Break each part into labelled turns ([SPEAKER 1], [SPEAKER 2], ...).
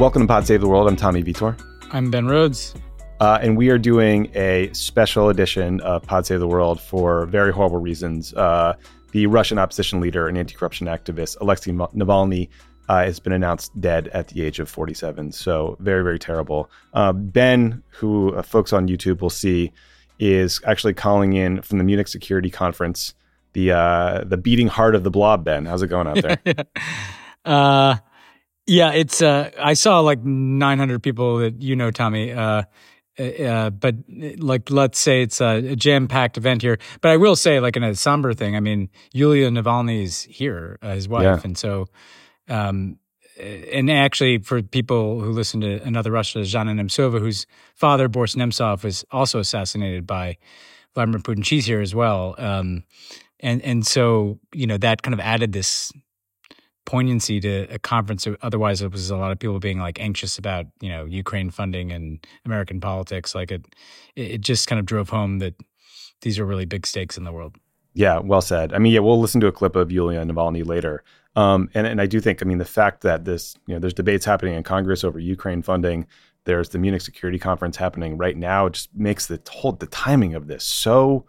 [SPEAKER 1] Welcome to Pod Save the World. I'm Tommy Vietor.
[SPEAKER 2] I'm Ben Rhodes.
[SPEAKER 1] Uh, and we are doing a special edition of Pod Save the World for very horrible reasons. Uh, the Russian opposition leader and anti corruption activist Alexei Navalny uh, has been announced dead at the age of 47. So, very, very terrible. Uh, ben, who uh, folks on YouTube will see, is actually calling in from the Munich Security Conference, the uh, the beating heart of the blob. Ben, how's it going out there?
[SPEAKER 2] uh, yeah, it's. Uh, I saw like 900 people that you know, Tommy. Uh, uh, but like, let's say it's a, jam packed event here. But I will say, like, in a somber thing, I mean, Yulia Navalny is here, uh, his wife,
[SPEAKER 1] Yeah.
[SPEAKER 2] and so, um, and actually, for people who listen to another Russia, Zhanna Nemtsova, whose father Boris Nemtsov was also assassinated by Vladimir Putin. She's here as well, um, and and so you know that kind of added this poignancy to a conference. Otherwise, it was a lot of people being like anxious about you know Ukraine funding and American politics. Like it, it just kind of drove home that these are really big stakes in the world.
[SPEAKER 1] Yeah, well said. I mean, yeah, we'll listen to a clip of Yulia Navalny later. Um, and, and I do think, I mean, the fact that this, you know, there's debates happening in Congress over Ukraine funding. There's the Munich Security Conference happening right now. Just makes the whole the timing of this so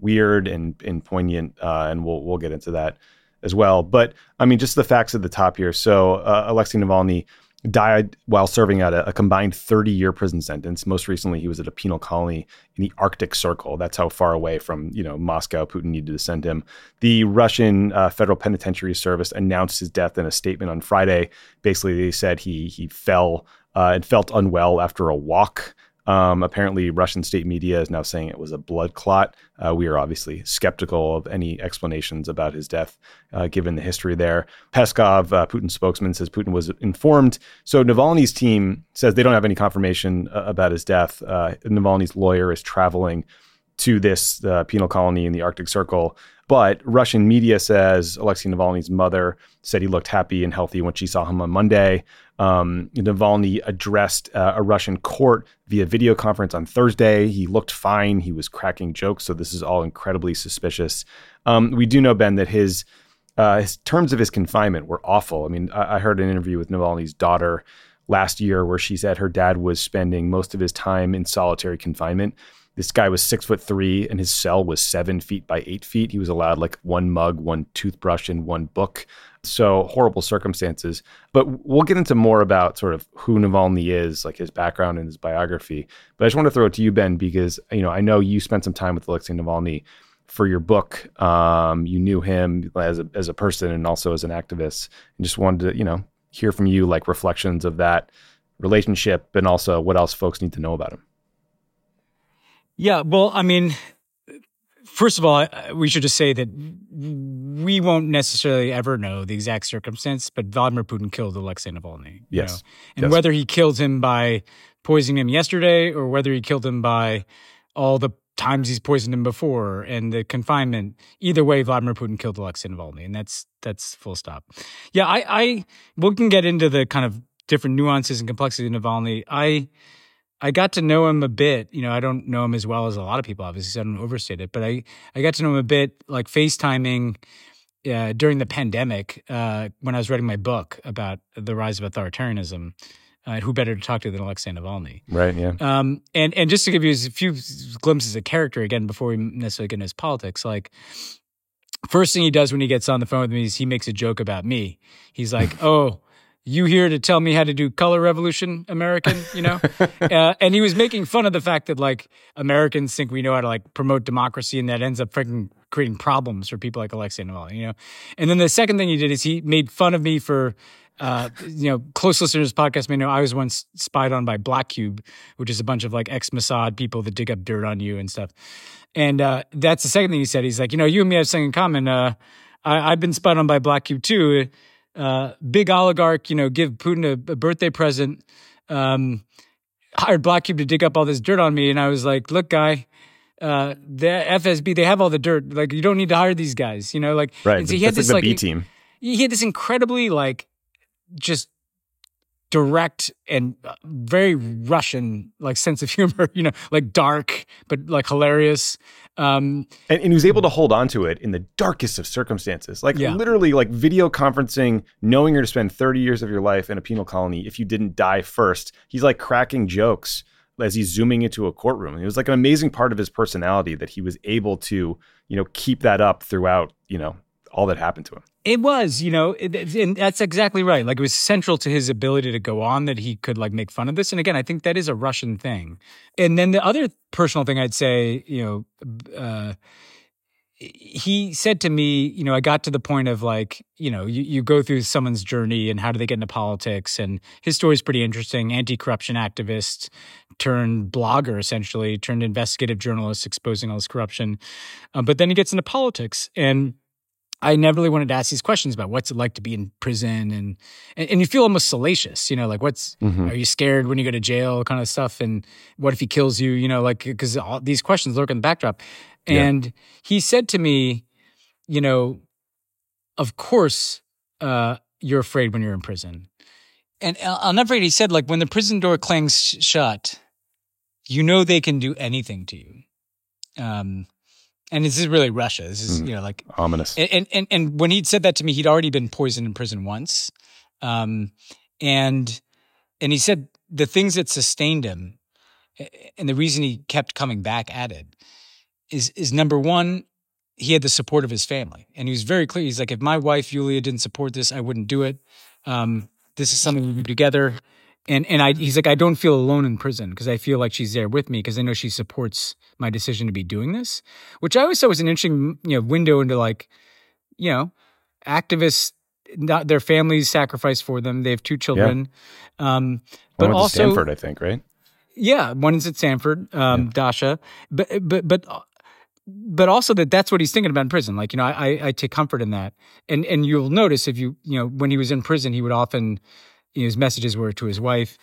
[SPEAKER 1] weird and and poignant. Uh, and we'll we'll get into that as well. But I mean, just the facts at the top here. So uh, Alexei Navalny died while serving out a, a combined 30 year prison sentence. Most recently, he was at a penal colony in the Arctic Circle. That's how far away from you know Moscow Putin needed to send him. The Russian uh, Federal Penitentiary Service announced his death in a statement on Friday. Basically, they said he he fell uh, and felt unwell after a walk. Um, apparently, Russian state media is now saying it was a blood clot. Uh, we are obviously skeptical of any explanations about his death, uh, given the history there. Peskov, uh, Putin's spokesman, says Putin was informed. So Navalny's team says they don't have any confirmation uh, about his death. Uh, Navalny's lawyer is traveling to this uh, penal colony in the Arctic Circle. But Russian media says Alexei Navalny's mother said he looked happy and healthy when she saw him on Monday. Um, Navalny addressed uh, a Russian court via video conference on Thursday. He looked fine. He was cracking jokes. So this is all incredibly suspicious. Um, we do know, Ben, that his, uh, his terms of his confinement were awful. I mean, I, I heard an interview with Navalny's daughter last year where she said her dad was spending most of his time in solitary confinement. This guy was six foot three, and his cell was seven feet by eight feet. He was allowed like one mug, one toothbrush, and one book. So horrible circumstances. But we'll get into more about sort of who Navalny is, like his background and his biography. But I just want to throw it to you, Ben, because you know I know you spent some time with Alexei Navalny for your book. Um, you knew him as a as a person and also as an activist, and just wanted to you know hear from you like reflections of that relationship and also what else folks need to know about him.
[SPEAKER 2] Yeah, well, I mean, first of all, we should just say that we won't necessarily ever know the exact circumstance, but Vladimir Putin killed Alexei Navalny.
[SPEAKER 1] Yes.
[SPEAKER 2] know? And
[SPEAKER 1] Yes.
[SPEAKER 2] whether he killed him by poisoning him yesterday or whether he killed him by all the times he's poisoned him before and the confinement, either way, Vladimir Putin killed Alexei Navalny. And that's that's full stop. Yeah, I, I we can get into the kind of different nuances and complexity of Navalny. I I got to know him a bit. You know, I don't know him as well as a lot of people, obviously, so I don't overstate it, but I, I got to know him a bit, like FaceTiming uh, during the pandemic uh, when I was writing my book about the rise of authoritarianism. Uh, who better to talk to than Alexei Navalny?
[SPEAKER 1] Right. Yeah.
[SPEAKER 2] Um, and and just to give you a few glimpses of character again before we necessarily get into his politics, like first thing he does when he gets on the phone with me is he makes a joke about me. He's like, "Oh, you here to tell me how to do color revolution american you know uh, and he was making fun of the fact that like americans think we know how to like promote democracy and that ends up freaking creating problems for people like alexei navalny you know and then the second thing he did is he made fun of me for uh, you know, close listeners podcast may know I was once spied on by Black Cube, which is a bunch of like ex Mossad people that dig up dirt on you and stuff. And uh, that's the second thing he said. He's like, you know, you and me have something in common. Uh, I, have been spied on by Black Cube too uh, big oligarch, you know, give Putin a, a birthday present, um, hired Black Cube to dig up all this dirt on me. And I was like, look, guy, uh, the FSB, they have all the dirt. Like, you don't need to hire these guys, you know, like,
[SPEAKER 1] right. so he had this like, B team.
[SPEAKER 2] He had this incredibly like just direct and uh, very Russian like sense of humor, you know, like dark but like hilarious. Um,
[SPEAKER 1] and, and, he was able to hold on to it in the darkest of circumstances, like yeah. literally like video conferencing, knowing you're to spend 30 years of your life in a penal colony if you didn't die first. He's like cracking jokes as he's zooming into a courtroom. It was like an amazing part of his personality that he was able to, you know, keep that up throughout, you know, all that happened to him.
[SPEAKER 2] It was, you know, it, and that's exactly right. Like it was central to his ability to go on that he could like make fun of this. And again, I think that is a Russian thing. And then the other personal thing I'd say, you know, uh, he said to me, you know, I got to the point of like, you know, you, you go through someone's journey and how do they get into politics. And his story is pretty interesting. Anti corruption activist turned blogger, essentially, turned investigative journalist, exposing all this corruption. Uh, but then he gets into politics. And I never really wanted to ask these questions about what's it like to be in prison and and, and you feel almost salacious, you know, like what's mm-hmm. are you scared when you go to jail, kind of stuff, and what if he kills you, you know, like because all these questions lurk in the backdrop. And yeah. he said to me, you know, of course, uh, you're afraid when you're in prison. And I'll never forget, he said, like, when the prison door clangs shut, you know they can do anything to you. Um, and this is really Russia. This is mm, you know like
[SPEAKER 1] ominous.
[SPEAKER 2] And, and and when he'd said that to me, he'd already been poisoned in prison once, um, and and he said the things that sustained him, and the reason he kept coming back at it, is is number one, he had the support of his family, and he was very clear. He's like, if my wife Yulia didn't support this, I wouldn't do it. Um, this is something we do together and and I he's like I don't feel alone in prison because I feel like she's there with me because I know she supports my decision to be doing this, which I always thought was an interesting you know window into like you know activists not their families sacrifice for them they have two children yeah. um but also
[SPEAKER 1] Stanford I think right
[SPEAKER 2] yeah one is at Stanford um yeah. Dasha but but but but also that that's what he's thinking about in prison. Like, you know, I, I take comfort in that. And, and you'll notice if you, you know, when he was in prison, he would often his messages were to his wife.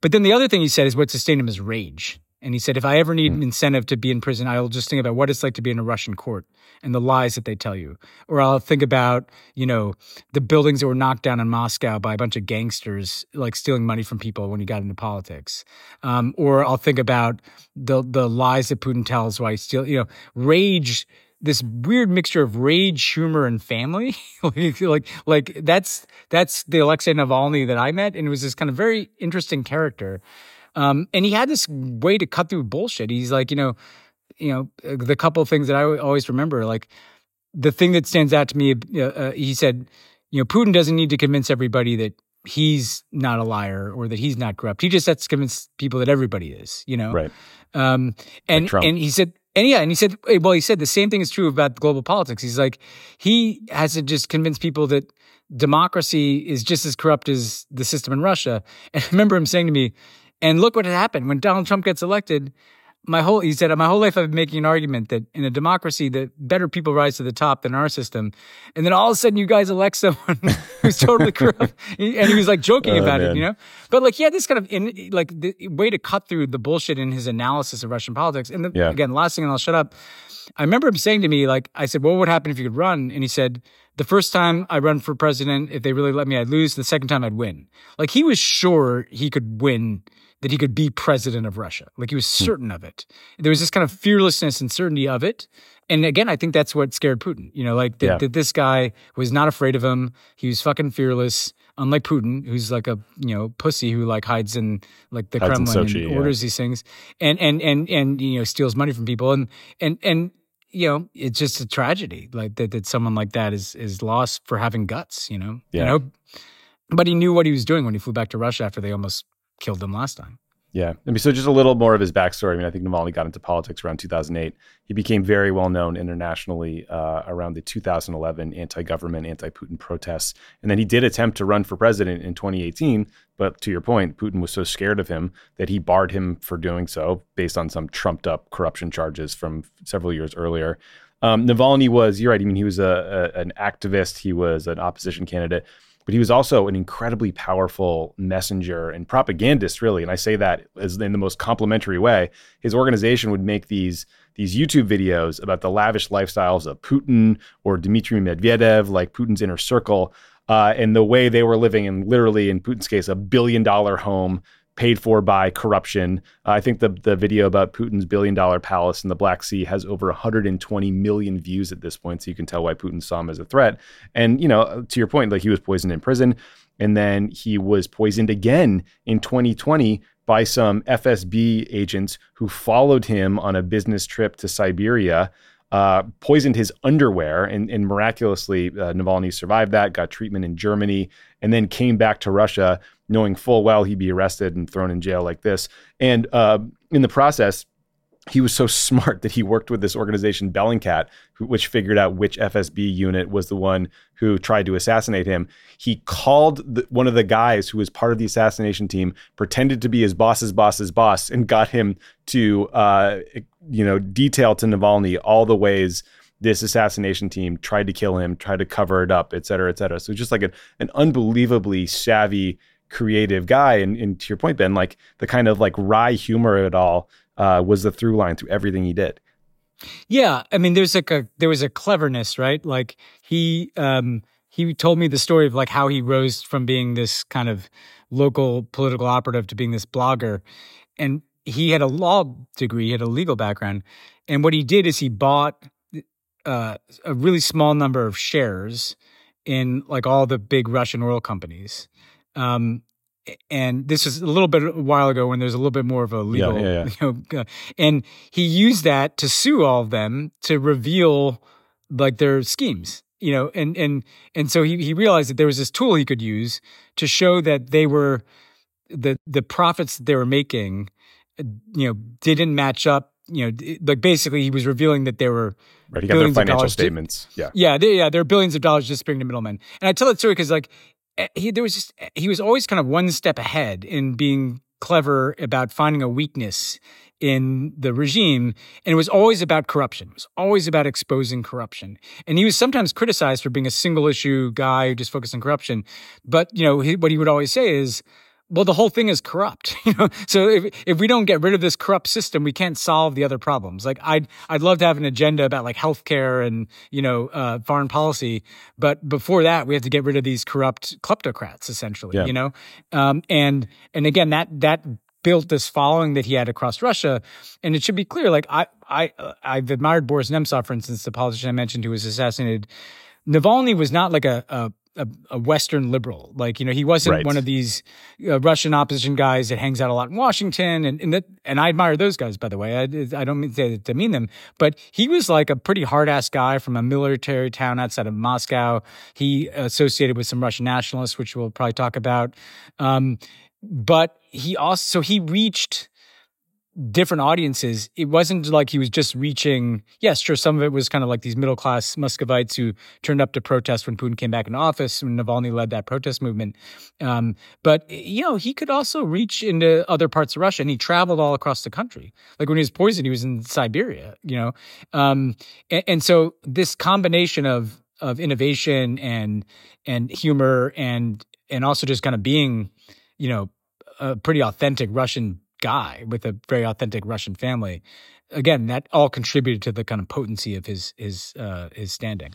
[SPEAKER 2] But then the other thing he said is what sustained him is rage. And he said, if I ever need an hmm. incentive to be in prison, I will just think about what it's like to be in a Russian court and the lies that they tell you. Or I'll think about, you know, the buildings that were knocked down in Moscow by a bunch of gangsters, like stealing money from people when he got into politics. Um, or I'll think about the the lies that Putin tells why he steal, you know, rage this weird mixture of rage, humor, and family. like, like, like that's that's the Alexei Navalny that I met, and it was this kind of very interesting character. Um, and he had this way to cut through bullshit. He's like, you know, you know, the couple of things that I always remember, like the thing that stands out to me. Uh, uh, he said, you know, Putin doesn't need to convince everybody that he's not a liar or that he's not corrupt. He just has to convince people that everybody is, you know?
[SPEAKER 1] Right.
[SPEAKER 2] Um, and, like and he said, and yeah, and he said, eh, well, he said the same thing is true about global politics. He's like, he has to just convince people that democracy is just as corrupt as the system in Russia. And I remember him saying to me, and look what had happened when Donald Trump gets elected my whole he said my whole life I've been making an argument that in a democracy that better people rise to the top than our system, and then all of a sudden you guys elect someone who's totally corrupt, and he was like joking oh, about man. it, you know. But like he had this kind of in, like the way to cut through the bullshit in his analysis of Russian politics. And the, yeah. again, last thing, and I'll shut up. I remember him saying to me like I said, "What would happen if you could run?" And he said, the first time I run for president, if they really let me, I'd lose. The second time, I'd win. Like he was sure he could win, that he could be president of Russia. Like he was hmm. certain of it. There was this kind of fearlessness and certainty of it. And again, I think that's what scared Putin. You know, like that, yeah. that this guy was not afraid of him. He was fucking fearless unlike Putin, who's like a you know pussy who like hides in like the hides Kremlin Sochi, and orders yeah. these things, and and and and you know steals money from people, and and and you know it's just a tragedy like that that someone like that is is lost for having guts, you know.
[SPEAKER 1] Yeah. You know,
[SPEAKER 2] but he knew what he was doing when he flew back to Russia after they almost killed them last time.
[SPEAKER 1] Yeah. I mean, so just a little more of his backstory. I mean, I think Navalny got into politics around 2008. He became very well known internationally uh, around the 2011 anti government, anti Putin protests. And then he did attempt to run for president in 2018. But to your point, Putin was so scared of him that he barred him for doing so based on some trumped up corruption charges from several years earlier. Um, Navalny was, you're right, I mean, he was a, a, an activist, he was an opposition candidate but he was also an incredibly powerful messenger and propagandist, really. And I say that as in the most complimentary way. His organization would make these these YouTube videos about the lavish lifestyles of Putin or Dmitry Medvedev, like Putin's inner circle, uh, and the way they were living in literally, in Putin's case, a billion dollar home paid for by corruption. Uh, I think the the video about Putin's billion dollar palace in the Black Sea has over 120 million views at this point, so you can tell why Putin saw him as a threat. And you know, to your point, like he was poisoned in prison, and then he was poisoned again in 2020 by some FSB agents who followed him on a business trip to Siberia. Uh, poisoned his underwear, and, and miraculously, uh, Navalny survived that, got treatment in Germany, and then came back to Russia knowing full well he'd be arrested and thrown in jail like this. And uh, in the process, he was so smart that he worked with this organization Bellingcat, which figured out which FSB unit was the one who tried to assassinate him. He called the, one of the guys who was part of the assassination team, pretended to be his boss's boss's boss, and got him to, uh, you know, detail to Navalny all the ways this assassination team tried to kill him, tried to cover it up, et cetera, et cetera. So just like an, an unbelievably savvy creative guy. And, and, to your point, Ben, like the kind of like wry humor of it all uh, was the through line through everything he did.
[SPEAKER 2] Yeah, I mean, there's like a there was a cleverness, right? Like he um, he told me the story of like how he rose from being this kind of local political operative to being this blogger, and he had a law degree, he had a legal background, and what he did is he bought uh, a really small number of shares in like all the big Russian oil companies, um, and this was a little bit a while ago when there's a little bit more of a legal, yeah, yeah, yeah. You know, and he used that to sue all of them to reveal like their schemes, you know, and and and so he he realized that there was this tool he could use to show that they were the the profits that they were making, uh, you know, didn't match up. You know, like basically he was revealing that there were
[SPEAKER 1] right. He got their financial statements. yeah,
[SPEAKER 2] yeah, they, yeah. There are billions of dollars just disappearing to middlemen. And I tell that story because like he there was just eh, he was always kind of one step ahead in being clever about finding a weakness in the regime and it was always about corruption. It was always about exposing corruption. And he was sometimes criticized for being a single issue guy who just focused on corruption. But you know he, what he would always say is well, the whole thing is corrupt. You know, so if if we don't get rid of this corrupt system, we can't solve the other problems. Like I'd I'd love to have an agenda about like healthcare and you know uh, foreign policy, but before that, we have to get rid of these corrupt kleptocrats, essentially. Yeah. You know, um, and and again, that that built this following that he had across Russia. And it should be clear, like I I uh, I've admired Boris Nemtsov, for instance, the politician I mentioned who was assassinated. Navalny was not like a, a a, a, Western liberal. Like, you know, he wasn't right. one of these uh, Russian opposition guys that hangs out a lot in Washington. And, and that, and I admire those guys, by the way. I, I don't mean to, to mean them, but he was like a pretty hard ass guy from a military town outside of Moscow. He associated with some Russian nationalists, which we'll probably talk about. Um, but he also, so he reached, different audiences. It wasn't like he was just reaching, yes, sure, some of it was kind of like these middle class Muscovites who turned up to protest when Putin came back in office, when Navalny led that protest movement. Um, but, you know, he could also reach into other parts of Russia and he traveled all across the country. Like when he was poisoned, he was in Siberia, you know? Um, and, and so this combination of, of innovation and, and humor and, and also just kind of being, you know, a pretty authentic Russian guy with a very authentic Russian family. Again, that all contributed to the kind of potency of his his uh, his standing.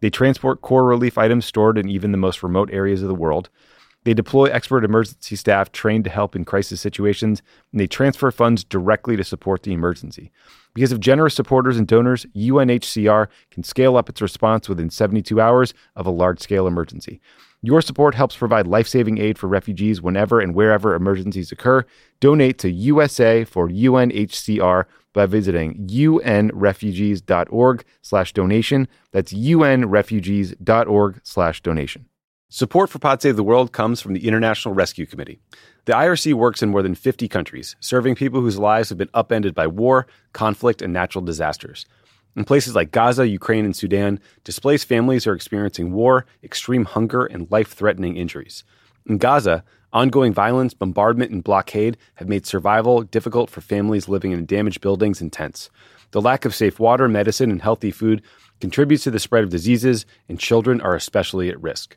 [SPEAKER 1] They transport core relief items stored in even the most remote areas of the world. They deploy expert emergency staff trained to help in crisis situations, and they transfer funds directly to support the emergency. Because of generous supporters and donors, UNHCR can scale up its response within 72 hours of a large scale emergency. Your support helps provide life saving aid for refugees whenever and wherever emergencies occur. Donate to USA for UNHCR by visiting unrefugees.org slash donation. That's unrefugees.org slash donation. Support for Pod Save the World comes from the International Rescue Committee. The IRC works in more than 50 countries, serving people whose lives have been upended by war, conflict, and natural disasters. In places like Gaza, Ukraine, and Sudan, displaced families are experiencing war, extreme hunger, and life threatening injuries. In Gaza, ongoing violence, bombardment, and blockade have made survival difficult for families living in damaged buildings and tents. The lack of safe water, medicine, and healthy food contributes to the spread of diseases, and children are especially at risk.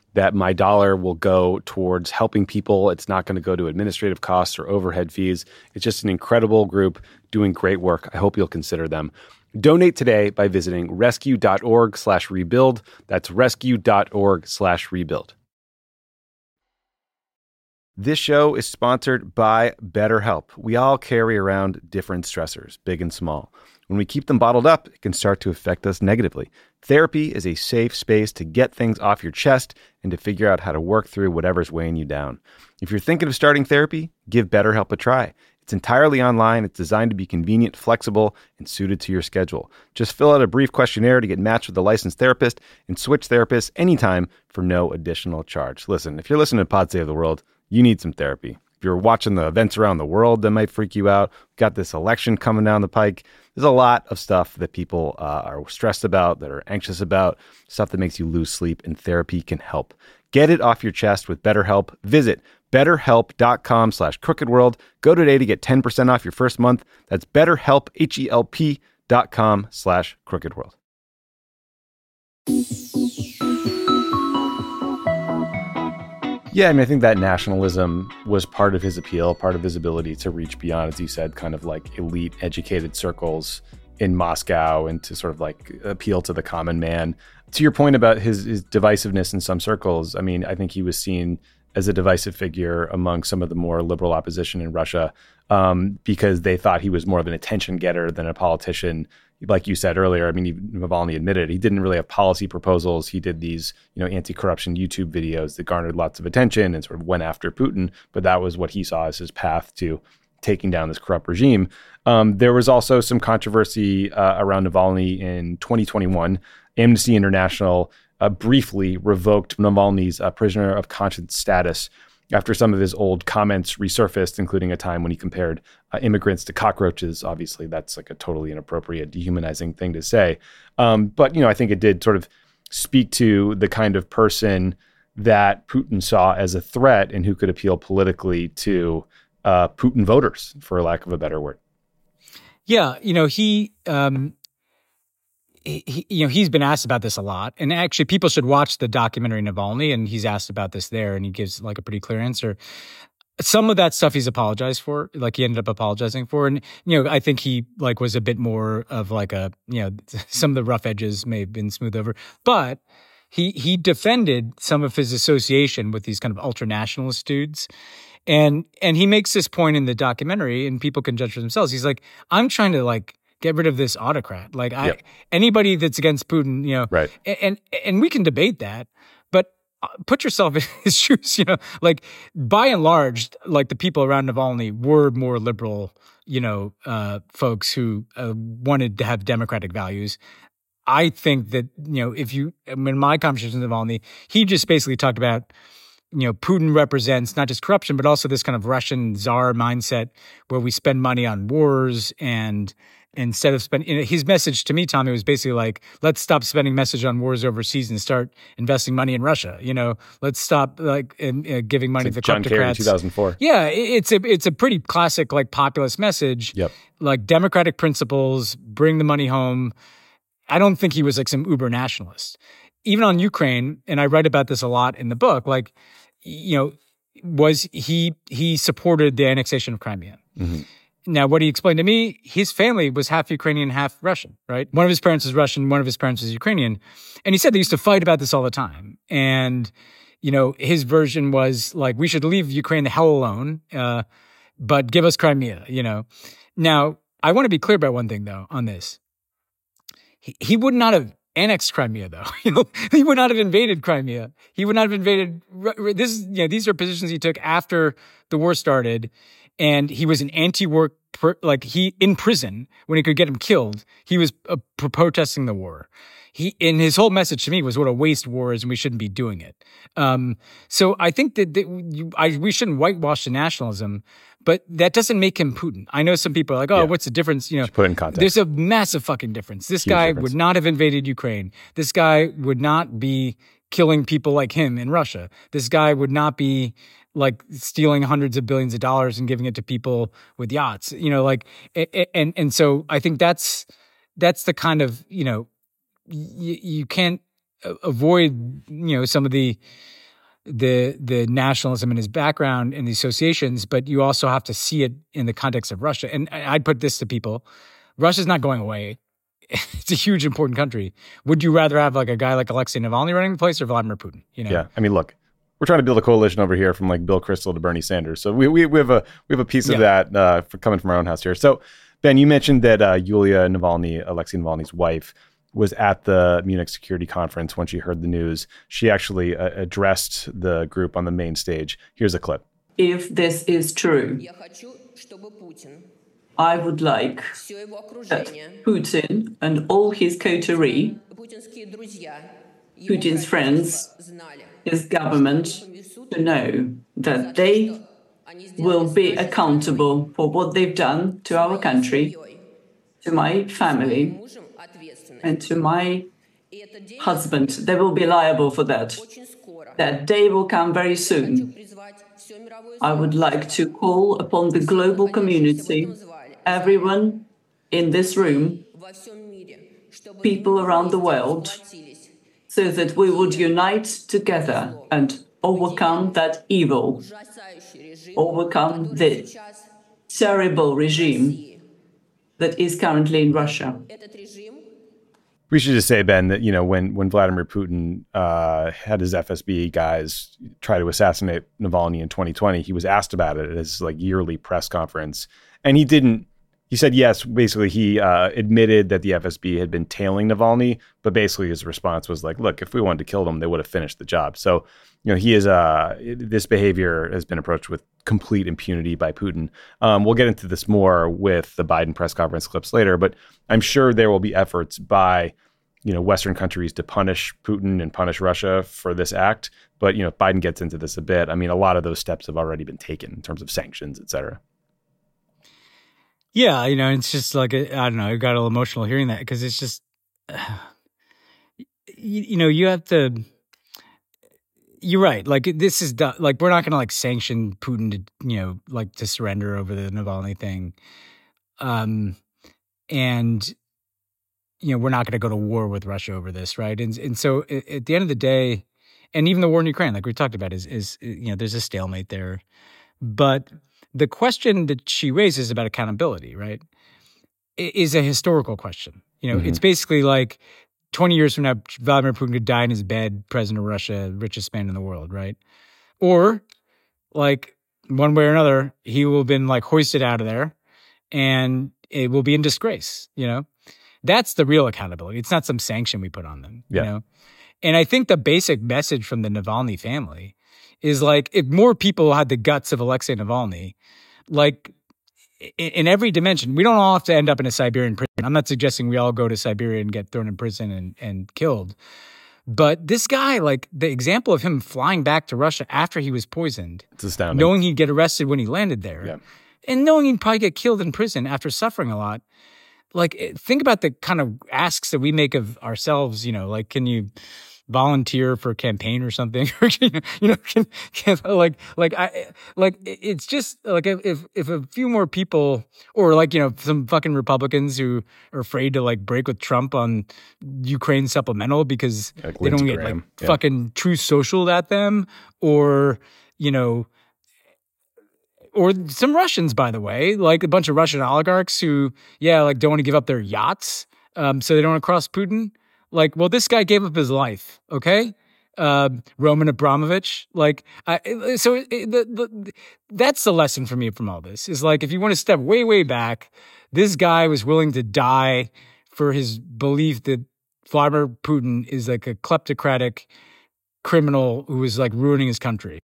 [SPEAKER 1] that my dollar will go towards helping people. It's not going to go to administrative costs or overhead fees. It's just an incredible group doing great work. I hope you'll consider them. Donate today by visiting rescue.org slash rebuild. That's rescue.org slash rebuild. This show is sponsored by BetterHelp. We all carry around different stressors, big and small. When we keep them bottled up, it can start to affect us negatively. Therapy is a safe space to get things off your chest and to figure out how to work through whatever's weighing you down. If you're thinking of starting therapy, give BetterHelp a try. It's entirely online, it's designed to be convenient, flexible, and suited to your schedule. Just fill out a brief questionnaire to get matched with a licensed therapist and switch therapists anytime for no additional charge. Listen, if you're listening to Pod Save the World, you need some therapy. You're watching the events around the world that might freak you out, We've got this election coming down the pike. There's a lot of stuff that people uh, are stressed about, that are anxious about, stuff that makes you lose sleep, and therapy can help. Get it off your chest with BetterHelp. Visit betterhelp.com slash crookedworld. Go today to get 10% off your first month. That's betterhelp, H-E-L-P dot com slash crookedworld. Yeah, I mean, I think that nationalism was part of his appeal, part of his ability to reach beyond, as you said, kind of like elite educated circles in Moscow and to sort of like appeal to the common man. To your point about his, his divisiveness in some circles, I mean, I think he was seen as a divisive figure among some of the more liberal opposition in Russia um, because they thought he was more of an attention getter than a politician like you said earlier, I mean, Navalny admitted he didn't really have policy proposals. He did these, you know, anti-corruption YouTube videos that garnered lots of attention and sort of went after Putin. But that was what he saw as his path to taking down this corrupt regime. Um, there was also some controversy uh, around Navalny in 2021. Amnesty International uh, briefly revoked Navalny's uh, prisoner of conscience status after some of his old comments resurfaced, including a time when he compared uh, immigrants to cockroaches. Obviously, that's like a totally inappropriate, dehumanizing thing to say. Um, but you know, I think it did sort of speak to the kind of person that Putin saw as a threat and who could appeal politically to uh, Putin voters, for lack of a better word.
[SPEAKER 2] Yeah, you know, he um, he, you know, he's been asked about this a lot, and actually, people should watch the documentary Navalny, and he's asked about this there, and he gives like a pretty clear answer. Some of that stuff he's apologized for, like he ended up apologizing for, and you know, I think he like was a bit more of like a, you know, some of the rough edges may have been smooth over, but he he defended some of his association with these kind of ultra nationalist dudes. And and he makes this point in the documentary, and people can judge for themselves. He's like, I'm trying to like get rid of this autocrat. Like I, yep. anybody that's against Putin, you know,
[SPEAKER 1] right.
[SPEAKER 2] And, and we can debate that, but uh, put yourself in his shoes. You know, like by and large, like the people around Navalny were more liberal. You know, uh, folks who uh, wanted to have democratic values. I think that you know if you I in my conversations with Navalny, he just basically talked about you know Putin represents not just corruption but also this kind of Russian czar mindset where we spend money on wars and instead of spending you know, his message to me tommy was basically like let's stop spending message on wars overseas and start investing money in russia you know let's stop like in, uh, giving money to
[SPEAKER 1] like John
[SPEAKER 2] kleptocrats
[SPEAKER 1] Kerry in 2004.
[SPEAKER 2] yeah it- it's a it's a pretty classic like populist message
[SPEAKER 1] Yep.
[SPEAKER 2] like democratic principles bring the money home i don't think he was like some uber nationalist even on ukraine and i write about this a lot in the book like you know was he he supported the annexation of crimea
[SPEAKER 1] Mhm.
[SPEAKER 2] Now, what he explained to me, his family was half Ukrainian, half Russian, right? One of his parents was Russian, one of his parents was Ukrainian. And he said they used to fight about this all the time. And, you know, his version was like, we should leave Ukraine the hell alone, uh, but give us Crimea, you know? Now, I want to be clear about one thing, though, on this. He, he would not have annexed Crimea, though. He would not have invaded Crimea. He would not have invaded. This, you know, these are positions he took after the war started, and he was an anti-war. Like he in prison when he could get him killed, he was uh, pro- protesting the war. He and his whole message to me was what a waste war is, and we shouldn't be doing it. Um, so I think that, that you, I, we shouldn't whitewash the nationalism, but that doesn't make him Putin. I know some people are like, oh,
[SPEAKER 1] Yeah.
[SPEAKER 2] what's the difference? You know,
[SPEAKER 1] Just put it in context.
[SPEAKER 2] there's a massive fucking difference. This
[SPEAKER 1] Huge
[SPEAKER 2] guy
[SPEAKER 1] difference.
[SPEAKER 2] would not have invaded Ukraine. This guy would not be killing people like him in Russia. This guy would not be like stealing hundreds of billions of dollars and giving it to people with yachts. You know, like and and so I think that's that's the kind of you know you, you can't avoid you know some of the the the nationalism in his background and the associations, but you also have to see it in the context of Russia. And I'd put this to people: Russia's not going away. It's a huge, important country. Would you rather have like a guy like Alexei Navalny running the place or Vladimir Putin? You know,
[SPEAKER 1] Yeah, I mean, look, we're trying to build a coalition over here from like Bill Kristol to Bernie Sanders. So we we, we have a we have a piece
[SPEAKER 2] yeah.
[SPEAKER 1] of that uh, coming from our own house here. So Ben, you mentioned that uh, Yulia Navalny, Alexei Navalny's wife, was at the Munich Security Conference when she heard the news. She actually uh, addressed the group on the main stage. Here's a clip.
[SPEAKER 3] If this is true. I would like that
[SPEAKER 4] uh,
[SPEAKER 3] Putin and all his coterie, Putin's friends, is government to know that they will be accountable for what they've done to our country, to my family, and to my husband. They will be liable for that. That day will come very soon. I would like to call upon the global community, everyone in this room, people around the world, so that we would unite together and overcome that evil, overcome the terrible regime that is currently in Russia.
[SPEAKER 1] We should just say, Ben, that you know when when Vladimir Putin uh, had his FSB guys try to assassinate Navalny in 2020, he was asked about it at his like yearly press conference, and he didn't he said yes. Basically, he uh, admitted that the FSB had been tailing Navalny, but basically his response was like, "Look, if we wanted to kill them, they would have finished the job." So, you know, he is. Uh, this behavior has been approached with complete impunity by Putin. Um, we'll get into this more with the Biden press conference clips later, but I'm sure there will be efforts by you know Western countries to punish Putin and punish Russia for this act. But you know, if Biden gets into this a bit. I mean, a lot of those steps have already been taken in terms of sanctions, et cetera.
[SPEAKER 2] Yeah, you know, it's just like I don't know. I got a little emotional hearing that because it's just, you, you know, you have to. You're right. Like this is like we're not going to like sanction Putin to you know like to surrender over the Navalny thing, um, and you know we're not going to go to war with Russia over this, right? And and so at the end of the day, and even the war in Ukraine, like we talked about, is is you know there's a stalemate there, but the question that she raises about accountability, right, is a historical question. You know, it's mm-hmm. basically like 20 years from now, Vladimir Putin could die in his bed, president of Russia, richest man in the world, right? Or like one way or another, he will have been like hoisted out of there and it will be in disgrace, you know? That's the real accountability. It's not some sanction we put on them,
[SPEAKER 1] Yeah.
[SPEAKER 2] you know? And I think the basic message from the Navalny family is like if more people had the guts of Alexei Navalny, like in, every dimension, we don't all have to end up in a Siberian prison. I'm not suggesting we all go to Siberia and get thrown in prison and, and killed. But this guy, like the example of him flying back to Russia after he was poisoned,
[SPEAKER 1] It's astounding.
[SPEAKER 2] knowing he'd get arrested when he landed there,
[SPEAKER 1] Yeah.
[SPEAKER 2] and knowing he'd probably get killed in prison after suffering a lot. Like, eh, think about the kind of asks that we make of ourselves. You know, like, can you volunteer for a campaign or something? Or you, know, can, can, like, like I, like it's just like if if- a few more people, or like you know, some fucking Republicans who are afraid to like break with Trump on Ukraine supplemental because
[SPEAKER 1] Like
[SPEAKER 2] they don't get like
[SPEAKER 1] yeah.
[SPEAKER 2] fucking true social at them, or you know or some Russians, by the way, like a bunch of Russian oligarchs who, yeah, like don't want to give up their yachts, um, so they don't want to cross Putin. Like, well, this guy gave up his life, okay? Um, Roman Abramovich, like, I, so it- the, the, that's the lesson for me from all this is like, if you want to step way, way back, this guy was willing to die for his belief that Vladimir Putin is like a kleptocratic criminal who is like ruining his country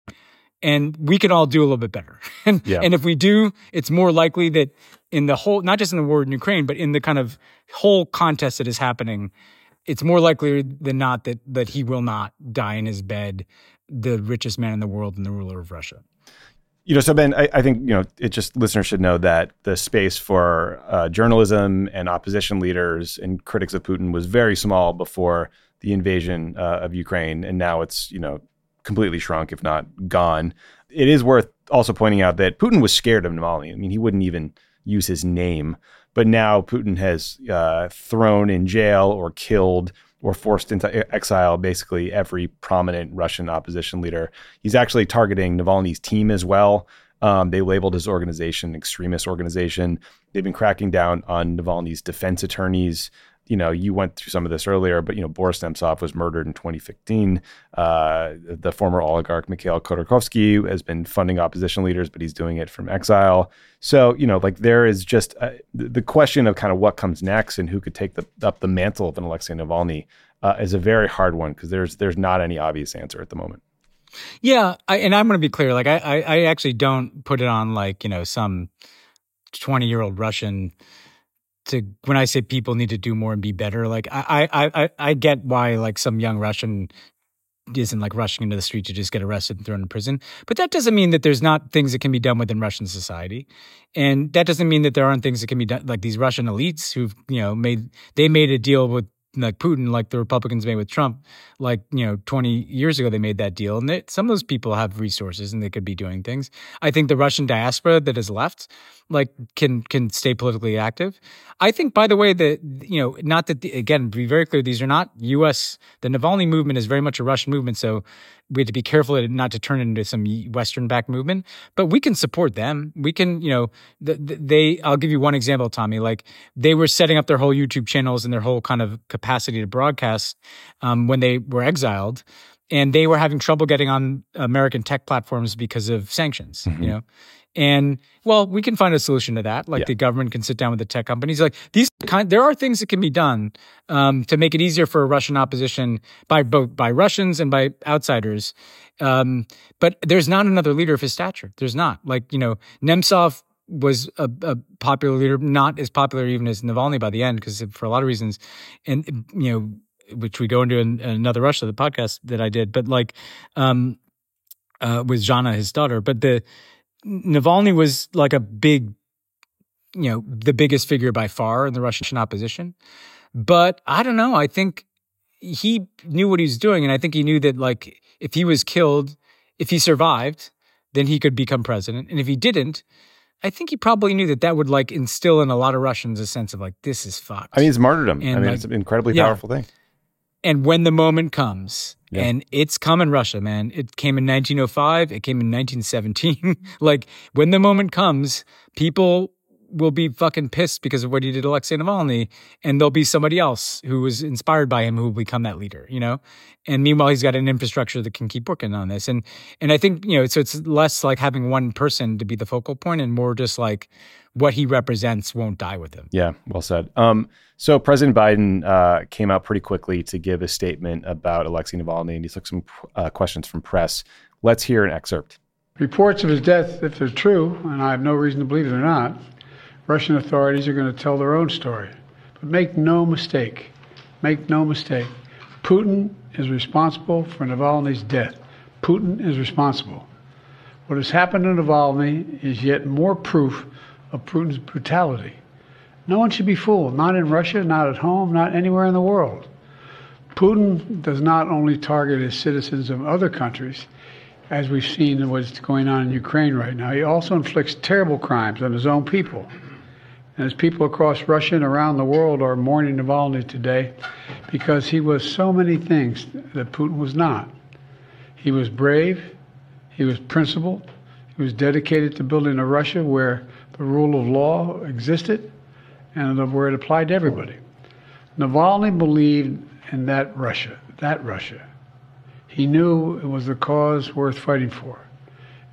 [SPEAKER 2] and we can all do a little bit better. And
[SPEAKER 1] Yeah.
[SPEAKER 2] and if we do, it's more likely that in the whole, not just in the war in Ukraine, but in the kind of whole contest that is happening, it's more likely than not that that he will not die in his bed, the richest man in the world and the ruler of Russia.
[SPEAKER 1] You know, so Ben, I, I think you know it. Just listeners should know that the space for uh, journalism and opposition leaders and critics of Putin was very small before the invasion uh, of Ukraine, and now it's you know completely shrunk, if not gone. It is worth also pointing out that Putin was scared of Navalny. I mean, he wouldn't even use his name, but now Putin has uh, thrown in jail or killed or forced into exile basically every prominent Russian opposition leader. He's actually targeting Navalny's team as well. Um, they labeled his organization extremist organization. They've been cracking down on Navalny's defense attorneys. You know, you went through some of this earlier, but you know, Boris Nemtsov was murdered in 2015. Uh, the former oligarch Mikhail Khodorkovsky has been funding opposition leaders, but he's doing it from exile. So, you know, like there is just uh, the question of kind of what comes next and who could take the, up the mantle of an Alexei Navalny uh, is a very hard one because there's there's not any obvious answer at the moment.
[SPEAKER 2] Yeah, I, and I'm going to be clear. Like, I, I, I actually don't put it on like you know some 20 year old Russian. To when I say people need to do more and be better, like I, I, I, I get why like some young Russian isn't like rushing into the street to just get arrested and thrown in prison. But that doesn't mean that there's not things that can be done within Russian society, and that doesn't mean that there aren't things that can be done. Like these Russian elites who've you know made they made a deal with like Putin, like the Republicans made with Trump, like you know, 20 years ago they made that deal, and they, some of those people have resources and they could be doing things. I think the Russian diaspora that is left, like, can can stay politically active. I think, by the way, that you know, not that the, again, be very clear, these are not U.S. The Navalny movement is very much a Russian movement, so we have to be careful not to turn into some Western backed movement. But we can support them. We can, you know, th- th- they. I'll give you one example, Tommy. Like they were setting up their whole YouTube channels and their whole kind of capacity to broadcast um, when they were exiled, and they were having trouble getting on American tech platforms because of sanctions. You know. And well, we can find a solution to that. Like
[SPEAKER 1] Yeah.
[SPEAKER 2] the government can sit down with the tech companies. Like these kind, there are things that can be done um, to make it easier for Russian opposition by both by Russians and by outsiders. Um, but there's not another leader of his stature. There's not. Like you know, Nemtsov was a, a popular leader, not as popular even as Navalny by the end, because for a lot of reasons, and you know, which we go into in, in another Russia, the podcast that I did. But like, um, uh, with Zhanna, his daughter. But the Navalny was like a big, you know, the biggest figure by far in the Russian opposition. But I don't know. I think he knew what he was doing, and I think he knew that like if he was killed, if he survived, then he could become president, and if he didn't. I think he probably knew that that would like instill in a lot of Russians a sense of like this is fucked.
[SPEAKER 1] I mean, it's martyrdom. I mean,
[SPEAKER 2] like,
[SPEAKER 1] it's an incredibly
[SPEAKER 2] yeah.
[SPEAKER 1] powerful thing.
[SPEAKER 2] And when the moment comes,
[SPEAKER 1] Yeah.
[SPEAKER 2] and it's come in Russia, man. It came in 1905. It came in 1917. like when the moment comes, people will be fucking pissed because of what he did to Alexei Navalny, and there'll be somebody else who was inspired by him who will become that leader, you know. And meanwhile, he's got an infrastructure that can keep working on this, and and I think you know, so it's less like having one person to be the focal point, and more just like what he represents won't die with him.
[SPEAKER 1] Yeah, well said. Um, so President Biden uh, came out pretty quickly to give a statement about Alexei Navalny, and he took some uh, questions from press. Let's hear an excerpt.
[SPEAKER 5] Reports of his death, if they're true, and I have no reason to believe they're not, Russian authorities are going to tell their own story. But make no mistake, make no mistake, Putin is responsible for Navalny's death. Putin is responsible. What has happened to Navalny is yet more proof of Putin's brutality. No one should be fooled, not in Russia, not at home, not anywhere in the world. Putin does not only target his citizens of other countries, as we've seen what's going on in Ukraine right now, he also inflicts terrible crimes on his own people. And as people across Russia and around the world are mourning Navalny today because he was so many things that Putin was not. He was brave, he was principled, he was dedicated to building a Russia where the rule of law existed and where it applied to everybody. Navalny believed in that Russia, that Russia. He knew it was a cause worth fighting for,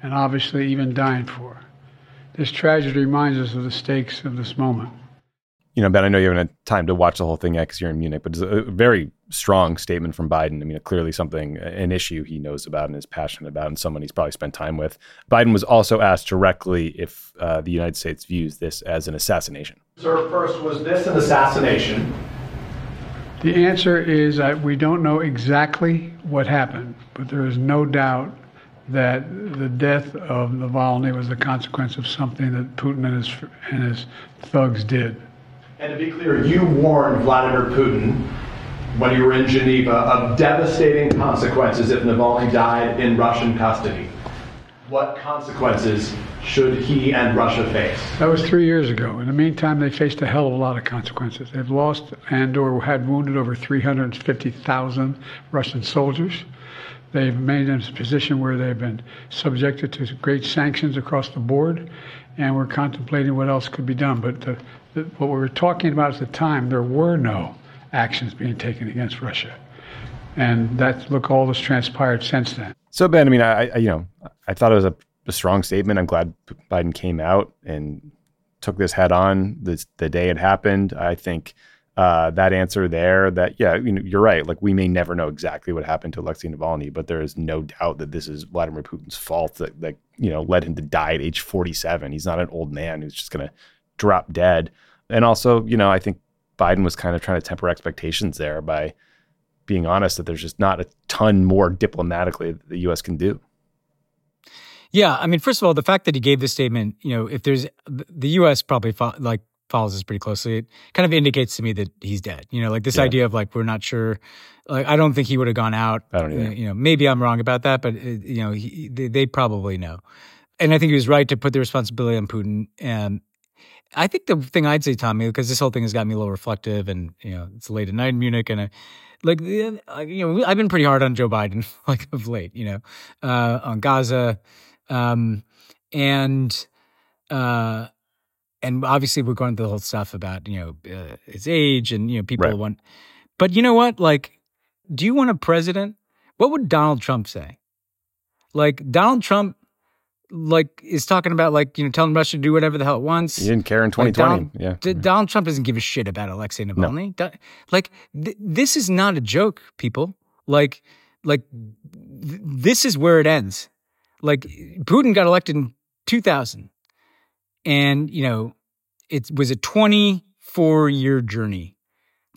[SPEAKER 5] and obviously even dying for. This tragedy reminds us of the stakes of this moment.
[SPEAKER 1] You know, Ben, I know you haven't had time to watch the whole thing yet because you're in Munich, but it's a very strong statement from Biden. I mean, clearly something, an issue he knows about and is passionate about, and someone he's probably spent time with. Biden was also asked directly if uh, the United States views this as an assassination.
[SPEAKER 6] Sir, first, was this an assassination?
[SPEAKER 5] The answer is that we don't know exactly what happened, but there is no doubt that the death of Navalny was the consequence of something that Putin and his, and his thugs did.
[SPEAKER 6] And to be clear, you warned Vladimir Putin when you were in Geneva of devastating consequences if Navalny died in Russian custody. What consequences should he and Russia face?
[SPEAKER 5] That was three years ago. In the meantime, they faced a hell of a lot of consequences. They've lost and or had wounded over 350,000 Russian soldiers. They've made in a position where they've been subjected to great sanctions across the board, and we're contemplating what else could be done. But the, what we were talking about at the time, there were no actions being taken against Russia. And that look, all that's transpired since then.
[SPEAKER 1] So, Ben, I mean, I, I you know, I thought it was a, a, strong statement. I'm glad Biden came out and took this head on this, the day it happened. I think uh, that answer there that yeah you know you're right like we may never know exactly what happened to Alexei Navalny but there is no doubt that this is Vladimir Putin's fault that that you know led him to die at age 47 he's not an old man who's just going to drop dead and also you know I think Biden was kind of trying to temper expectations there by being honest that there's just not a ton more diplomatically that the US can do
[SPEAKER 2] yeah, I mean, first of all, the fact that he gave this statement, you know, if there's the U.S. probably fo- like follows this pretty closely, it kind of indicates to me that he's dead. You know, like this yeah. idea of like we're not sure. Like I don't think he would have gone out.
[SPEAKER 1] I don't either.
[SPEAKER 2] You know, maybe I'm wrong about that, but uh, you know, he, they, they, probably know. And I think he was right to put the responsibility on Putin. And I think the thing I'd say, Tommy, because this whole thing has got me a little reflective, and you know, it's late at night in Munich, and I, like you know, I've been pretty hard on Joe Biden like of late. You know, uh, on Gaza, um, and. Uh, and obviously we're going through the whole stuff about you know uh, his age and you know people right. want but you know what like do you want a president what would donald trump say like donald trump like is talking about like you know telling russia to do whatever the hell it wants
[SPEAKER 1] he didn't care in 2020 like donald,
[SPEAKER 2] yeah. D- donald trump doesn't give a shit about alexei navalny no. like th- this is not a joke people like like th- this is where it ends like putin got elected in 2000 and, you know, it was a 24 year journey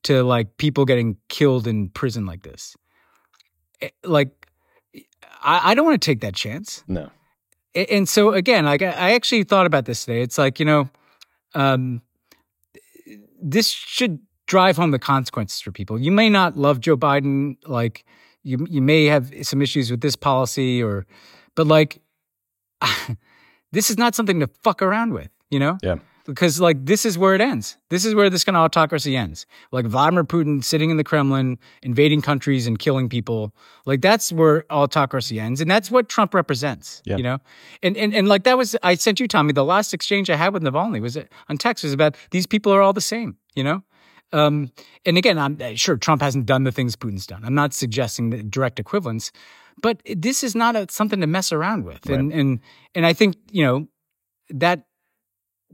[SPEAKER 2] to like people getting killed in prison like this. Eh, like, I, I don't want to take that chance.
[SPEAKER 1] No.
[SPEAKER 2] And so again, like I actually thought about this today. It's like, you know, um, this should drive home the consequences for people. You may not love Joe Biden, like you you may have some issues with this policy or but like this is not something to fuck around with, you know?
[SPEAKER 1] Yeah.
[SPEAKER 2] Because like this is where it ends. This is where this kind of autocracy ends. Like Vladimir Putin sitting in the Kremlin, invading countries and killing people. Like that's where autocracy ends, and that's what Trump represents.
[SPEAKER 1] Yeah.
[SPEAKER 2] You know, and and and like that was I sent you Tommy. The last exchange I had with Navalny was on text was about these people are all the same. You know. Um, and again, I'm uh, sure Trump hasn't done the things Putin's done. I'm not suggesting the direct equivalence, but this is not a, something to mess around with. And and and I think you know that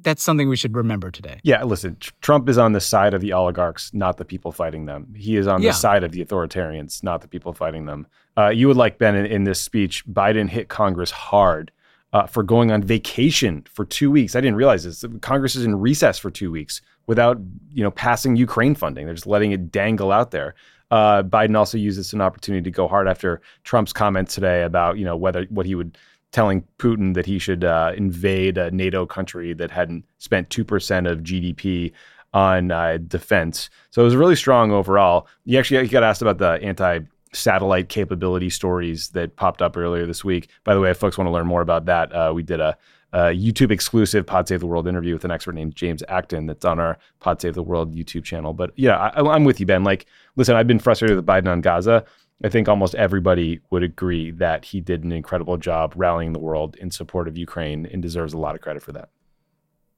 [SPEAKER 2] that's something we should remember today.
[SPEAKER 1] Yeah, listen, Tr- Trump is on the side of the oligarchs, not the people fighting them. He is on
[SPEAKER 2] Yeah.
[SPEAKER 1] the side of the authoritarians, not the people fighting them. Uh, you would like Ben in, in this speech. Biden hit Congress hard uh, for going on vacation for two weeks. I didn't realize this. Congress is in recess for two weeks without you know passing Ukraine funding. They're just letting it dangle out there. Uh, Biden also used this as an opportunity to go hard after Trump's comments today about you know whether what he would telling Putin that he should uh, invade a NATO country that hadn't spent 2% of GDP on uh, defense. So it was really strong overall. You actually got asked about the anti satellite capability stories that popped up earlier this week. By the way, if folks want to learn more about that, uh, we did a, a YouTube exclusive Pod Save the World interview with an expert named James Acton that's on our Pod Save the World YouTube channel. But yeah, I, I'm with you, Ben. Like, listen, I've been frustrated with Biden on Gaza. I think almost everybody would agree that he did an incredible job rallying the world in support of Ukraine and deserves a lot of credit for that.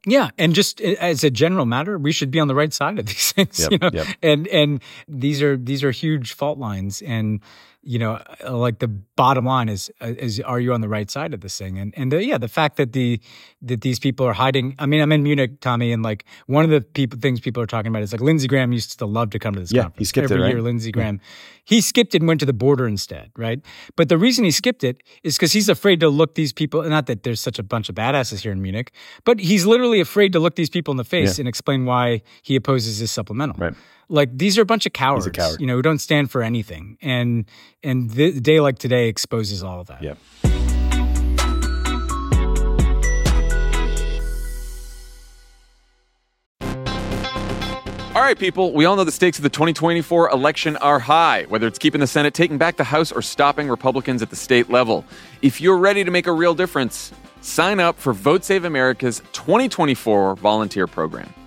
[SPEAKER 2] Yeah, and just uh, as a general matter, we should be on the right side of these things.
[SPEAKER 1] Yep,
[SPEAKER 2] you know,
[SPEAKER 1] yep.
[SPEAKER 2] and and these are these are huge fault lines, and you know, uh, like the bottom line is uh, is are you on the right side of this thing? And and the, yeah, the fact that the that these people are hiding. I mean, I'm in Munich, Tommy, and like one of the people things people are talking about is like Lindsey Graham used to love to come to this
[SPEAKER 1] Yeah, he
[SPEAKER 2] conference
[SPEAKER 1] skipped it,
[SPEAKER 2] every
[SPEAKER 1] right?
[SPEAKER 2] year. Lindsey Graham, he skipped it and went to the border instead, right? But the reason he skipped it is because he's afraid to look these people. Not that there's such a bunch of badasses here in Munich, but he's literally afraid to look these people in the face
[SPEAKER 1] Yeah.
[SPEAKER 2] and explain why he opposes this supplemental.
[SPEAKER 1] Right.
[SPEAKER 2] Like these are a bunch of cowards,
[SPEAKER 1] coward.
[SPEAKER 2] you know, who don't stand for anything. And and the day like today exposes all of that.
[SPEAKER 1] Yeah.
[SPEAKER 7] All right, people, we all know the stakes of the 2024 election are high, whether it's keeping the Senate, taking back the House, or stopping Republicans at the state level. If you're ready to make a real difference, sign up for Vote Save America's 2024 volunteer program.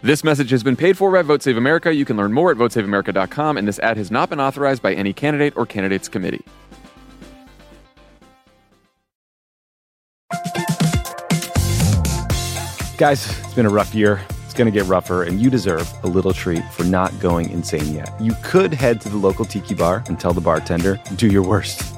[SPEAKER 7] This message has been paid for by Vote Save America. You can learn more at votesaveamerica.com, and this ad has not been authorized by any candidate or candidates committee.
[SPEAKER 1] Guys, it's been a rough year. It's going to get rougher, and you deserve a little treat for not going insane yet. You could head to the local tiki bar and tell the bartender, do your worst.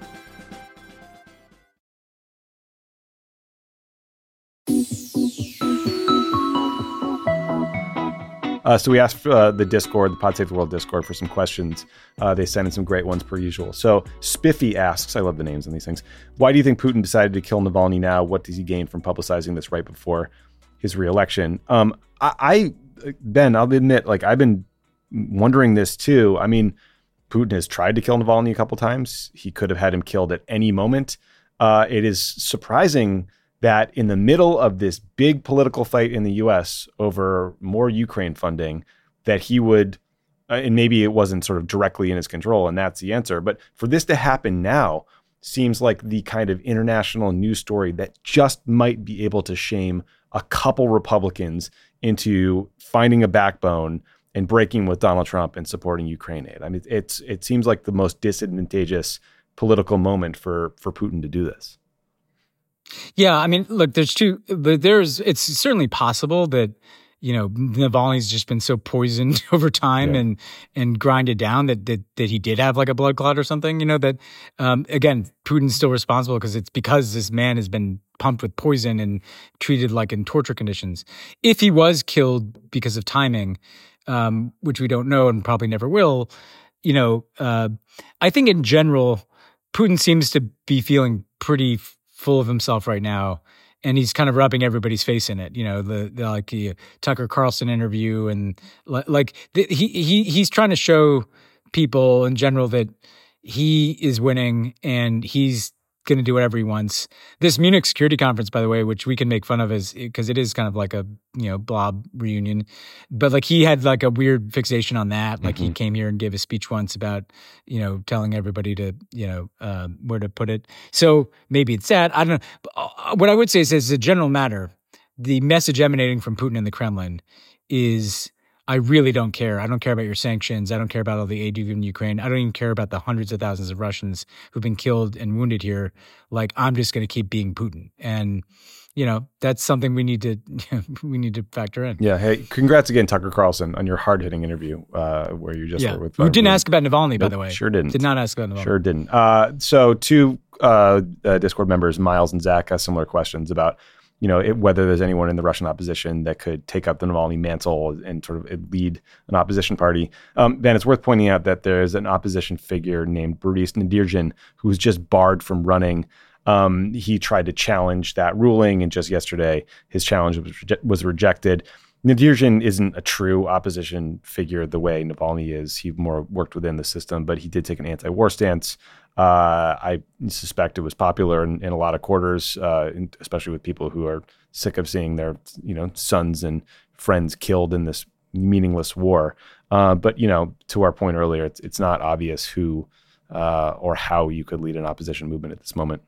[SPEAKER 1] Uh, so we asked uh, the Discord, the Pod Save the World Discord, for some questions. Uh, they sent in some great ones per usual. So Spiffy asks, I love the names on these things. Why do you think Putin decided to kill Navalny now? What does he gain from publicizing this right before his reelection? Um, I, I, Ben, I'll admit, like I've been wondering this too. I mean, Putin has tried to kill Navalny a couple times. He could have had him killed at any moment. Uh, it is surprising that in the middle of this big political fight in the U.S. over more Ukraine funding, that he would, uh, and maybe it wasn't sort of directly in his control, and that's the answer. But for this to happen now, seems like the kind of international news story that just might be able to shame a couple Republicans into finding a backbone and breaking with Donald Trump and supporting Ukraine aid. I mean, it's it seems like the most disadvantageous political moment for for Putin to do this.
[SPEAKER 2] Yeah, I mean, look, there's two, but there's it's certainly possible that you know Navalny's just been so poisoned over time
[SPEAKER 1] Yeah.
[SPEAKER 2] and and grinded down that, that that he did have like a blood clot or something. You know that um, again, Putin's still responsible because it's because this man has been pumped with poison and treated like in torture conditions. If he was killed because of timing, um, which we don't know and probably never will, you know, uh, I think in general, Putin seems to be feeling pretty full of himself right now. And he's kind of rubbing everybody's face in it, you know, the, the like the Tucker Carlson interview, and li- like the, he he he's trying to show people in general that he is winning and he's going to do whatever he wants. This Munich Security Conference, by the way, which we can make fun of is because it is kind of like a you know blob reunion, but like he had like a weird fixation on that. Like he came here and gave a speech once about you know telling everybody to you know uh, where to put it. So maybe it's that. I don't know. But, uh, what I would say is, as a general matter, the message emanating from Putin and the Kremlin is. I really don't care. I don't care about your sanctions. I don't care about all the aid you've given Ukraine. I don't even care about the hundreds of thousands of Russians who've been killed and wounded here. Like I'm just going to keep being Putin, and you know that's something we need to we need to factor in.
[SPEAKER 1] Yeah. Hey, congrats again, Tucker Carlson, on your hard hitting interview uh, where you just
[SPEAKER 2] Yeah,
[SPEAKER 1] were with.
[SPEAKER 2] who didn't
[SPEAKER 1] uh,
[SPEAKER 2] ask about Navalny, by
[SPEAKER 1] Nope,
[SPEAKER 2] the way.
[SPEAKER 1] Sure didn't.
[SPEAKER 2] Did not ask about Navalny.
[SPEAKER 1] Sure didn't. Uh, so two uh, uh, Discord members, Miles and Zach, asked similar questions about, you know, it, whether there's anyone in the Russian opposition that could take up the Navalny mantle and sort of lead an opposition party. Um, ben, it's worth pointing out that there's an opposition figure named Boris Nadezhdin who was just barred from running. Um, he tried to challenge that ruling, and just yesterday, his challenge was, was rejected. Nadezhdin isn't a true opposition figure the way Navalny is. He more worked within the system, but he did take an anti-war stance. Uh, I suspect it was popular in, in a lot of quarters, uh, in- especially with people who are sick of seeing their, you know, sons and friends killed in this meaningless war. Uh, but you know, to our point earlier, it's it's not obvious who uh, or how you could lead an opposition movement at this moment.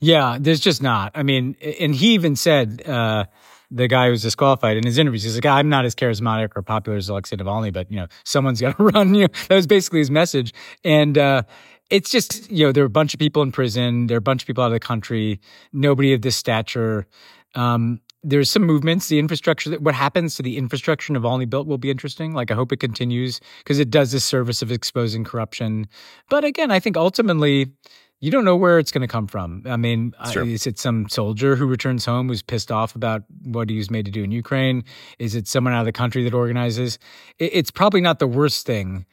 [SPEAKER 2] Yeah, there's just not. I mean, and he even said uh, the guy who's disqualified in his interviews. He's like, I'm not as charismatic or popular as Alexei Navalny, but you know, someone's got to run. You know, that was basically his message. And uh, it's just you know, there are a bunch of people in prison. There are a bunch of people out of the country. Nobody of this stature. Um, there's some movements. The infrastructure, that what happens to the infrastructure Navalny built will be interesting. Like, I hope it continues because it does this service of exposing corruption. But again, I think ultimately, you don't know where it's going to come from. I mean,
[SPEAKER 1] Sure.
[SPEAKER 2] is it some soldier who returns home who's pissed off about what he was made to do in Ukraine? Is it someone out of the country that organizes? It's probably not the worst thing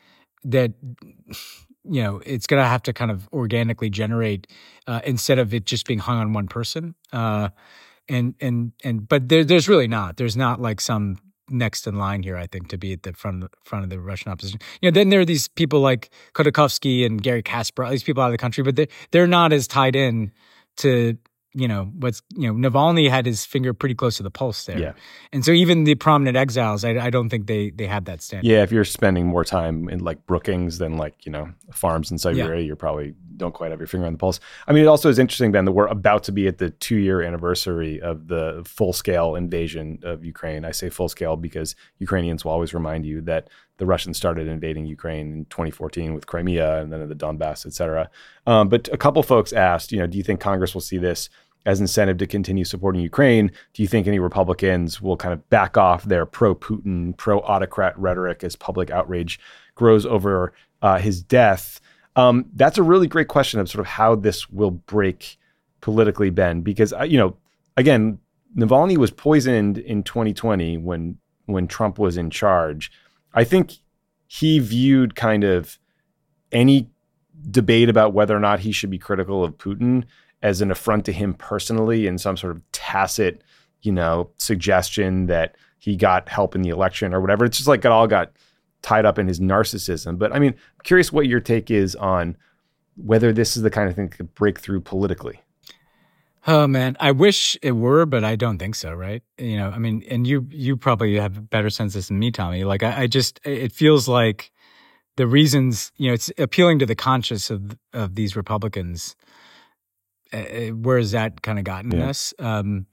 [SPEAKER 2] that you know it's going to have to kind of organically generate uh, instead of it just being hung on one person. Uh, and and and but there, there's really not. There's not like some next in line here. I think to be at the front of the front of the Russian opposition. You know, then there are these people like Khodorkovsky and Gary Kasparov. These people out of the country, but they they're not as tied in to you know what's you know Navalny had his finger pretty close to the pulse there.
[SPEAKER 1] Yeah.
[SPEAKER 2] And so even the prominent exiles, I, I don't think they they have that stand.
[SPEAKER 1] Yeah, if you're spending more time in like Brookings than like, you know, farms in Siberia, you're probably don't quite have your finger on the pulse. I mean, it also is interesting, Ben, that we're about to be at the two year anniversary of the full scale invasion of Ukraine. I say full scale because Ukrainians will always remind you that the Russians started invading Ukraine in 2014 with Crimea and then the Donbass, et cetera. Um, but a couple folks asked, you know, do you think Congress will see this as incentive to continue supporting Ukraine? Do you think any Republicans will kind of back off their pro Putin, pro autocrat rhetoric as public outrage grows over uh, his death? Um, that's a really great question of sort of how this will break politically, Ben, because uh, you know, again, Navalny was poisoned in 2020 when when Trump was in charge. I think he viewed kind of any debate about whether or not he should be critical of Putin as an affront to him personally and some sort of tacit, you know, suggestion that he got help in the election or whatever. It's just like it all got tied up in his narcissism. But I mean, I'm curious what your take is on whether this is the kind of thing that could break through politically.
[SPEAKER 2] Oh man, I wish it were, but I don't think so. Right? You know, I mean, and you you probably have a better sense of this than me, Tommy. Like, I, I just it feels like the reasons, you know, it's appealing to the conscience of of these Republicans. Uh, uh where has that kind of gotten
[SPEAKER 1] Yeah.
[SPEAKER 2] us? Um,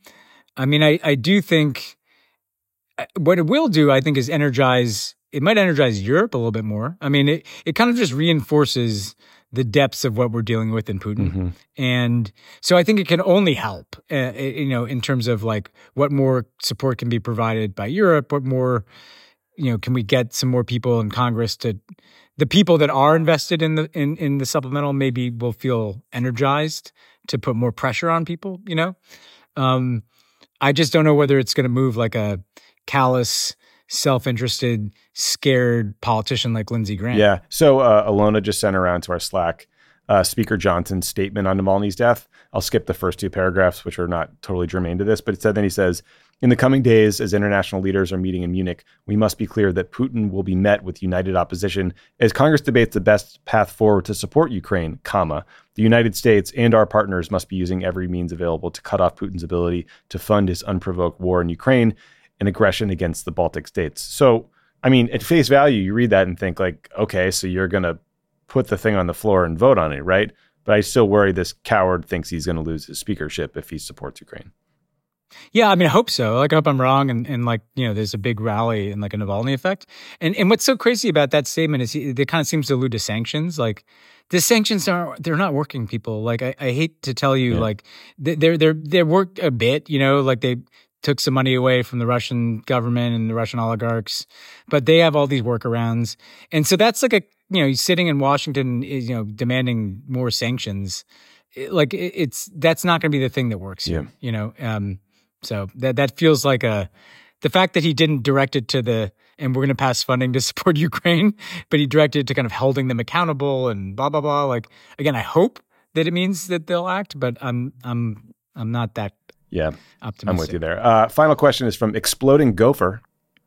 [SPEAKER 2] I mean, I I do think uh, what it will do, I think, is energize. It might energize Europe a little bit more. I mean, it it kind of just reinforces the depths of what we're dealing with in Putin,
[SPEAKER 1] Mhm.
[SPEAKER 2] and so I think it can only help. Uh, you know, in terms of like what more support can be provided by Europe, what more, you know, can we get some more people in Congress to the people that are invested in the in in the supplemental maybe will feel energized to put more pressure on people. You know, um, I just don't know whether it's going to move like a callous, self-interested, scared politician like Lindsey Graham.
[SPEAKER 1] Yeah. So uh, Alona just sent around to our Slack uh, Speaker Johnson's statement on Navalny's death. I'll skip the first two paragraphs, which are not totally germane to this, but it said then he says, in the coming days, as international leaders are meeting in Munich, we must be clear that Putin will be met with united opposition as Congress debates the best path forward to support Ukraine, comma. The United States and our partners must be using every means available to cut off Putin's ability to fund his unprovoked war in Ukraine and aggression against the Baltic states. So, I mean, at face value, you read that and think like, okay, so you're going to put the thing on the floor and vote on it, right? But I still worry this coward thinks he's going to lose his speakership if he supports Ukraine.
[SPEAKER 2] Yeah, I mean, I hope so. Like, I hope I'm wrong, and, and like, you know, there's a big rally and like a Navalny effect. And and what's so crazy about that statement is it kind of seems to allude to sanctions. Like, the sanctions are they're not working. People like I, I hate to tell you,
[SPEAKER 1] Yeah.
[SPEAKER 2] like they- they're they're they work a bit. You know, like they took some money away from the Russian government and the Russian oligarchs, but they have all these workarounds. And so that's like a you know, sitting in Washington, you know, demanding more sanctions. It- like it, it's that's not going to be the thing that works.
[SPEAKER 1] Yeah.
[SPEAKER 2] You know, um, so that that feels like a the fact that he didn't direct it to the and we're going to pass funding to support Ukraine, but he directed it to kind of holding them accountable and blah blah blah. Like again, I hope that it means that they'll act, but I'm I'm I'm not that
[SPEAKER 1] Yeah,
[SPEAKER 2] optimistic.
[SPEAKER 1] I'm with you there. Uh, final question is from Exploding Gopher,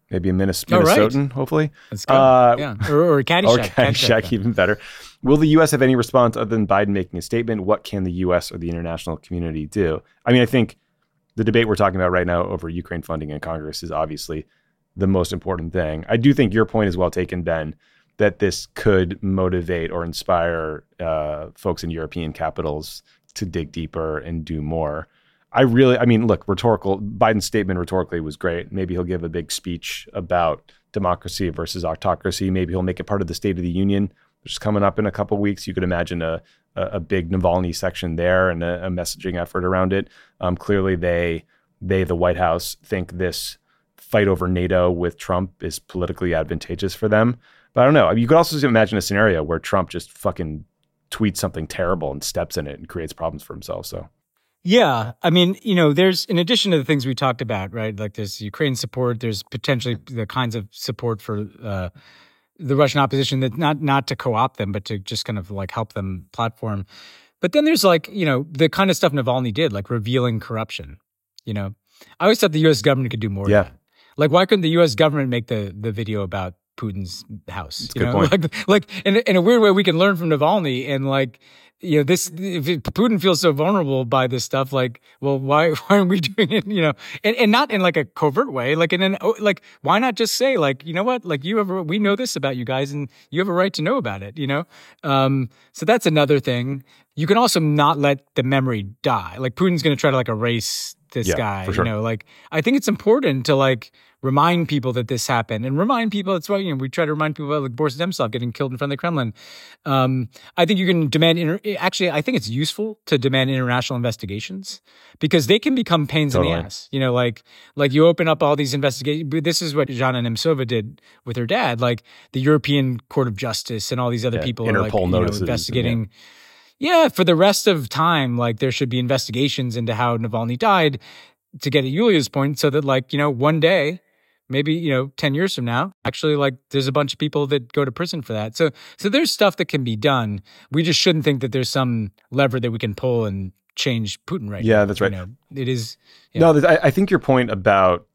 [SPEAKER 1] maybe a Minnes-
[SPEAKER 2] Oh, right.
[SPEAKER 1] Hopefully.
[SPEAKER 2] Let's go.
[SPEAKER 1] Uh,
[SPEAKER 2] yeah, or, or Caddyshack.
[SPEAKER 1] or
[SPEAKER 2] Caddyshack,
[SPEAKER 1] Caddyshack, even better. Will the U.S. have any response other than Biden making a statement? What can the U.S. or the international community do? I mean, I think the debate we're talking about right now over Ukraine funding in Congress is obviously the most important thing. I do think your point is well taken, Ben, that this could motivate or inspire uh, folks in European capitals to dig deeper and do more. I really, I mean, look, rhetorical, Biden's statement rhetorically was great. Maybe he'll give a big speech about democracy versus autocracy. Maybe he'll make it part of the State of the Union, which is coming up in a couple weeks. You could imagine a, a, big Navalny section there and a, a messaging effort around it. Um, clearly, they, they, the White House, think this fight over NATO with Trump is politically advantageous for them. But I don't know. You could also imagine a scenario where Trump just fucking tweets something terrible and steps in it and creates problems for himself. So
[SPEAKER 2] Yeah, I mean, you know, there's in addition to the things we talked about, right? Like there's Ukraine support, there's potentially the kinds of support for uh, the Russian opposition that not not to co-opt them, but to just kind of like help them platform. But then there's like, you know, the kind of stuff Navalny did, like revealing corruption. You know, I always thought the U.S. government could do more.
[SPEAKER 1] Yeah.
[SPEAKER 2] Like, why couldn't the U.S. government make the the video about Putin's house?
[SPEAKER 1] Good
[SPEAKER 2] know,
[SPEAKER 1] point.
[SPEAKER 2] like, like in, a- in a weird way, we can learn from Navalny and like, you know, this if Putin feels so vulnerable by this stuff, like, well, why why aren't we doing it? You know, and, and not in like a covert way, like in an oh, like, why not just say like, you know what, like you have a, we know this about you guys, and you have a right to know about it. You know, um, so that's another thing. You can also not let the memory die. Like Putin's going to try to like erase this
[SPEAKER 1] Yeah,
[SPEAKER 2] guy.
[SPEAKER 1] sure.
[SPEAKER 2] You know, like I think it's important to like remind people that this happened and remind people. That's why you know we try to remind people about like Boris Nemtsov getting killed in front of the Kremlin. Um, I think you can demand. Inter- actually, I think it's useful to demand international investigations because they can become pains in the ass. You know, like like you open up all these investigations. This is what Zhanna Nemtsova did with her dad. Like the European Court of Justice and all these other
[SPEAKER 1] Yeah,
[SPEAKER 2] people are like
[SPEAKER 1] Interpol
[SPEAKER 2] you know,
[SPEAKER 1] notices and, yeah.
[SPEAKER 2] Yeah, for the rest of time, like there should be investigations into how Navalny died to get at Yulia's point, so that like, you know, one day, maybe, you know, 10 years from now, actually like there's a bunch of people that go to prison for that. So so there's stuff that can be done. We just shouldn't think that there's some lever that we can pull and change Putin right now.
[SPEAKER 1] Yeah,
[SPEAKER 2] now,
[SPEAKER 1] that's
[SPEAKER 2] you
[SPEAKER 1] right.
[SPEAKER 2] know. it is yeah.
[SPEAKER 1] No, I, I think your point about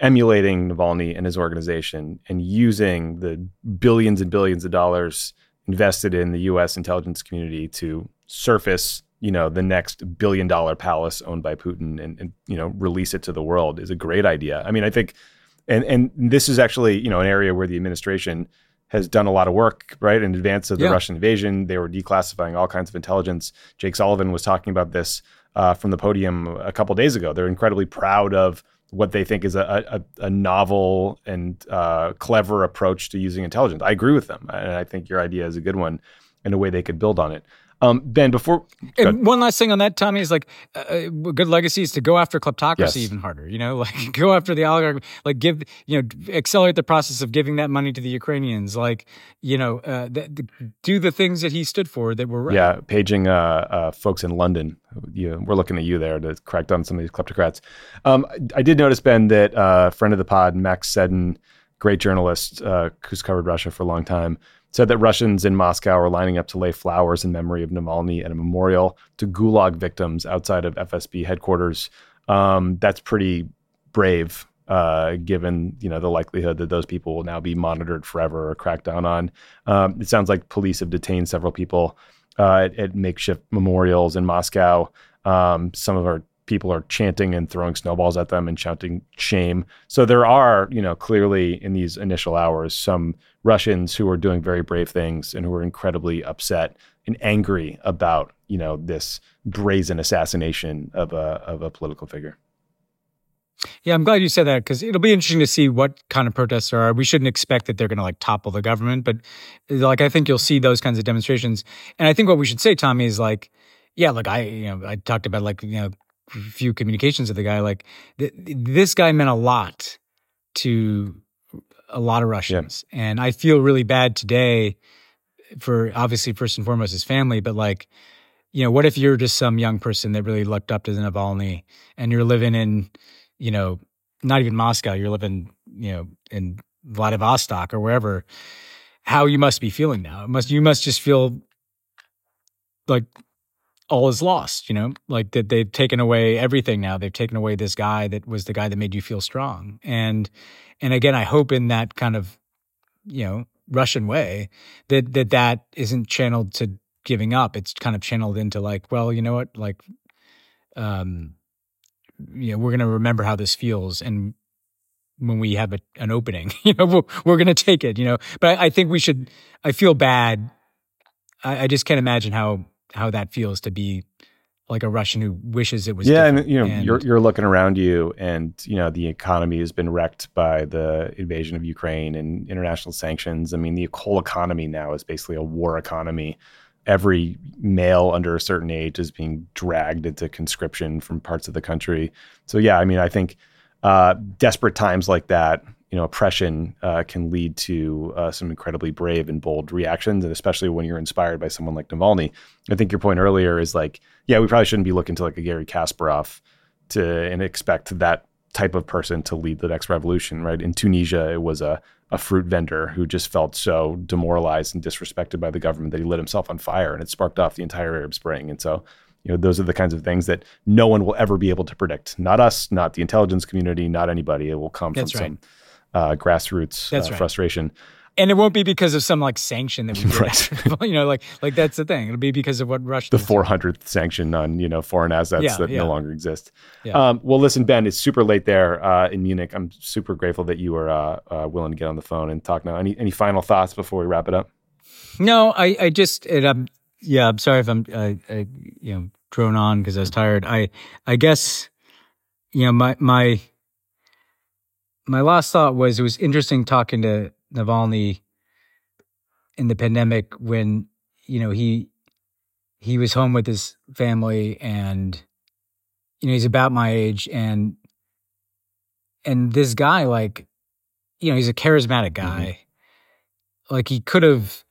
[SPEAKER 1] emulating Navalny and his organization and using the billions and billions of dollars invested in the U.S. intelligence community to surface, you know, the next billion dollar palace owned by Putin and, and you know release it to the world is a great idea. I mean, I think, and and this is actually you know an area where the administration has done a lot of work, right, in advance of the
[SPEAKER 2] Yeah.
[SPEAKER 1] Russian invasion. They were declassifying all kinds of intelligence. Jake Sullivan was talking about this uh, from the podium a couple days ago. They're incredibly proud of what they think is a, a, a novel and uh, clever approach to using intelligence. I agree with them, and I think your idea is a good one in a way they could build on it. Um, ben, before
[SPEAKER 2] And one last thing on that, Tommy, is like uh, a good legacy is to go after kleptocracy
[SPEAKER 1] Yes.
[SPEAKER 2] even harder. You know, like go after the oligarch, like give you know accelerate the process of giving that money to the Ukrainians. Like you know, uh, th- th- do the things that he stood for that were right.
[SPEAKER 1] Yeah, paging uh, uh, folks in London. You, we're looking at you there to crack down some of these kleptocrats. Um, I, I did notice, Ben, that uh, friend of the pod, Max Seddon, great journalist uh, who's covered Russia for a long time, said that Russians in Moscow are lining up to lay flowers in memory of Navalny at a memorial to Gulag victims outside of FSB headquarters. Um, that's pretty brave, uh, given you know the likelihood that those people will now be monitored forever or cracked down on. Um, it sounds like police have detained several people uh, at, at makeshift memorials in Moscow. Um, some of our people are chanting and throwing snowballs at them and shouting shame. So there are, you know, clearly in these initial hours, some Russians who are doing very brave things and who are incredibly upset and angry about, you know, this brazen assassination of a of a political figure.
[SPEAKER 2] Yeah, I'm glad you said that because it'll be interesting to see what kind of protests there are. We shouldn't expect that they're going to like topple the government, but like I think you'll see those kinds of demonstrations. And I think what we should say, Tommy, is like, yeah, look, I you know I talked about like you know few communications with the guy. Like th- this guy meant a lot to a lot of Russians, and I feel really bad today for obviously first and foremost his family, but like you know, what if you're just some young person that really looked up to the Navalny and you're living in, you know, not even Moscow, you're living, you know, in Vladivostok or wherever, how you must be feeling now. It must you must just feel like all is lost, you know, like that they've taken away everything now. They've taken away this guy that was the guy that made you feel strong. And and again, I hope in that kind of, you know, Russian way that that that isn't channeled to giving up. It's kind of channeled into like, well, you know what, like, um, you know, we're gonna remember how this feels, and when we have a, an opening, you know, we're, we're gonna take it, you know. But I, I think we should. I feel bad. I, I just can't imagine how how that feels to be like a Russian who wishes it was.
[SPEAKER 1] yeah, and you know,
[SPEAKER 2] And-
[SPEAKER 1] you're you're looking around you, and you know the economy has been wrecked by the invasion of Ukraine and international sanctions. I mean, the whole economy now is basically a war economy. Every male under a certain age is being dragged into conscription from parts of the country. So yeah, I mean, I think uh, desperate times like that, you know, oppression uh, can lead to uh, some incredibly brave and bold reactions, and especially when you're inspired by someone like Navalny. I think your point earlier is like, yeah, we probably shouldn't be looking to like a Gary Kasparov to and expect that type of person to lead the next revolution, right? In Tunisia, it was a a fruit vendor who just felt so demoralized and disrespected by the government that he lit himself on fire, and it sparked off the entire Arab Spring. And so, you know, those are the kinds of things that no one will ever be able to predict. Not us, not the intelligence community, not anybody. It will come
[SPEAKER 2] That's
[SPEAKER 1] from
[SPEAKER 2] right.
[SPEAKER 1] some uh, grassroots
[SPEAKER 2] That's
[SPEAKER 1] uh,
[SPEAKER 2] right.
[SPEAKER 1] frustration.
[SPEAKER 2] and it won't be because of some like sanction that we.
[SPEAKER 1] Right.
[SPEAKER 2] you know, like like that's the thing. It'll be because of what Russia.
[SPEAKER 1] the 400th sanction on you know foreign assets
[SPEAKER 2] Yeah,
[SPEAKER 1] that
[SPEAKER 2] yeah.
[SPEAKER 1] no longer exist.
[SPEAKER 2] Yeah.
[SPEAKER 1] Um, well, listen, Ben, it's super late there uh, in Munich. I'm super grateful that you were uh, uh, willing to get on the phone and talk now. Any any final thoughts before we wrap it up?
[SPEAKER 2] No, I, I just, and I'm, yeah, I'm sorry if I'm, I, I you know, drone on because I was tired. I, I guess, you know, my, my, my last thought was it was interesting talking to Navalny in the pandemic when, you know, he, he was home with his family and, you know, he's about my age and, and this guy, like, you know, he's a charismatic mm-hmm. guy. Like he could have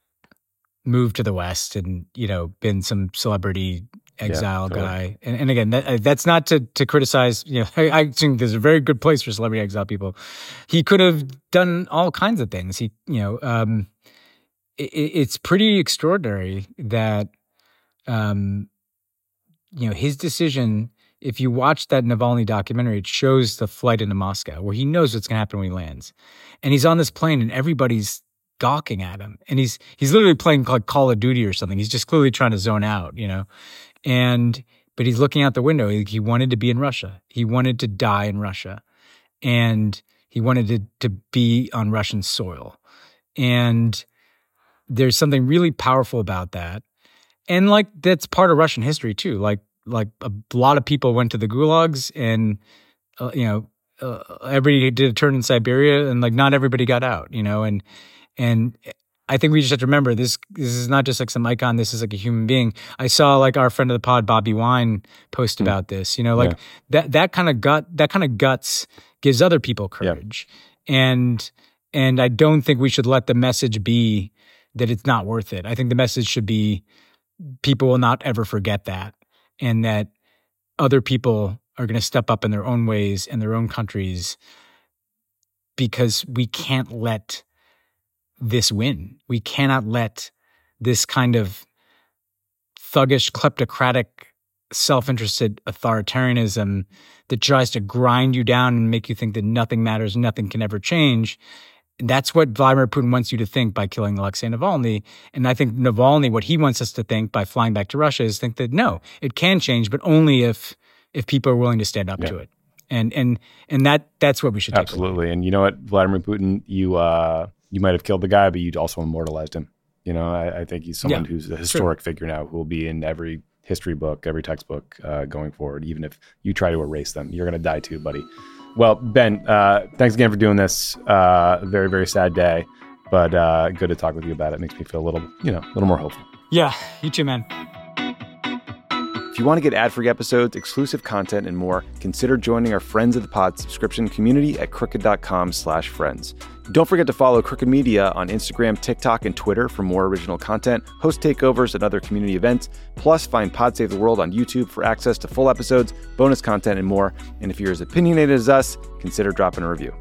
[SPEAKER 2] moved to the West and, you know, been some celebrity exile
[SPEAKER 1] totally.
[SPEAKER 2] guy. And, and again, that, that's not to, to criticize, you know, I, I think there's a very good place for celebrity exile people. He could have done all kinds of things. He, you know, um, it, it's pretty extraordinary that, um, you know, his decision, if you watch that Navalny documentary, it shows the flight into Moscow where he knows what's going to happen when he lands. And he's on this plane and everybody's gawking at him. And he's, he's literally playing like Call of Duty or something. He's just clearly trying to zone out, you know? And, but he's looking out the window. He, he wanted to be in Russia. He wanted to die in Russia. And he wanted to, to be on Russian soil. And there's something really powerful about that. And like that's part of Russian history too. Like like a lot of people went to the gulags and uh, you know uh, everybody did a turn in Siberia and like not everybody got out, you know, and and I think we just have to remember this. This is not just like some icon. This is like a human being. I saw like our friend of the pod, Bobby Wine, post mm. about this. You know, like
[SPEAKER 8] Yeah.
[SPEAKER 2] that that kind of gut that kind of guts gives other people courage, and and I don't think we should let the message be that it's not worth it. I think the message should be people will not ever forget that, and that other people are going to step up in their own ways in their own countries because we can't let this win. We cannot let this kind of thuggish, kleptocratic, self interested authoritarianism that tries to grind you down and make you think that nothing matters, nothing can ever change. That's what Vladimir Putin wants you to think by killing Alexei Navalny. And I think Navalny, what he wants us to think by flying back to Russia is think that no, it can change, but only if if people are willing to stand up
[SPEAKER 8] Yeah.
[SPEAKER 2] to it. And and and that that's what we should.
[SPEAKER 8] Absolutely. And you know what, Vladimir Putin, you uh, you might have killed the guy, but you also immortalized him. You know, I, I think he's someone
[SPEAKER 2] Yeah,
[SPEAKER 8] who's a historic figure now who will be in every history book, every textbook uh, going forward. Even if you try to erase them, you're going to die too, buddy. Well, Ben, uh, thanks again for doing this. Uh, very, very sad day, but uh, good to talk with you about it. Makes me feel a little, you know, a little more hopeful.
[SPEAKER 2] Yeah, you too, man.
[SPEAKER 1] If you want to get ad-free episodes, exclusive content, and more, consider joining our Friends of the Pod subscription community at crooked.com slash friends. Don't forget to follow Crooked Media on Instagram, TikTok, and Twitter for more original content, host takeovers and other community events, plus find Pod Save the World on YouTube for access to full episodes, bonus content, and more. And if you're as opinionated as us, consider dropping a review.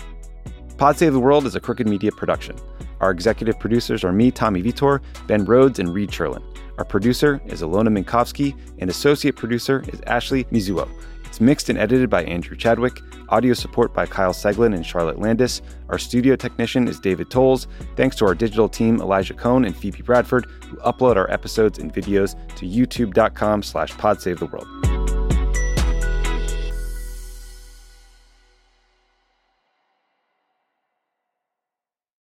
[SPEAKER 1] Pod Save the World is a Crooked Media production. Our executive producers are me, Tommy Vietor, Ben Rhodes, and Reed Cherlin. Our producer is Alona Minkowski, and associate producer is Ashley Mizuo. It's mixed and edited by Andrew Chadwick. Audio support by Kyle Seglin and Charlotte Landis. Our studio technician is David Tolles. Thanks to our digital team, Elijah Cohn and Phoebe Bradford, who upload our episodes and videos to youtube.com slash podsavetheworld.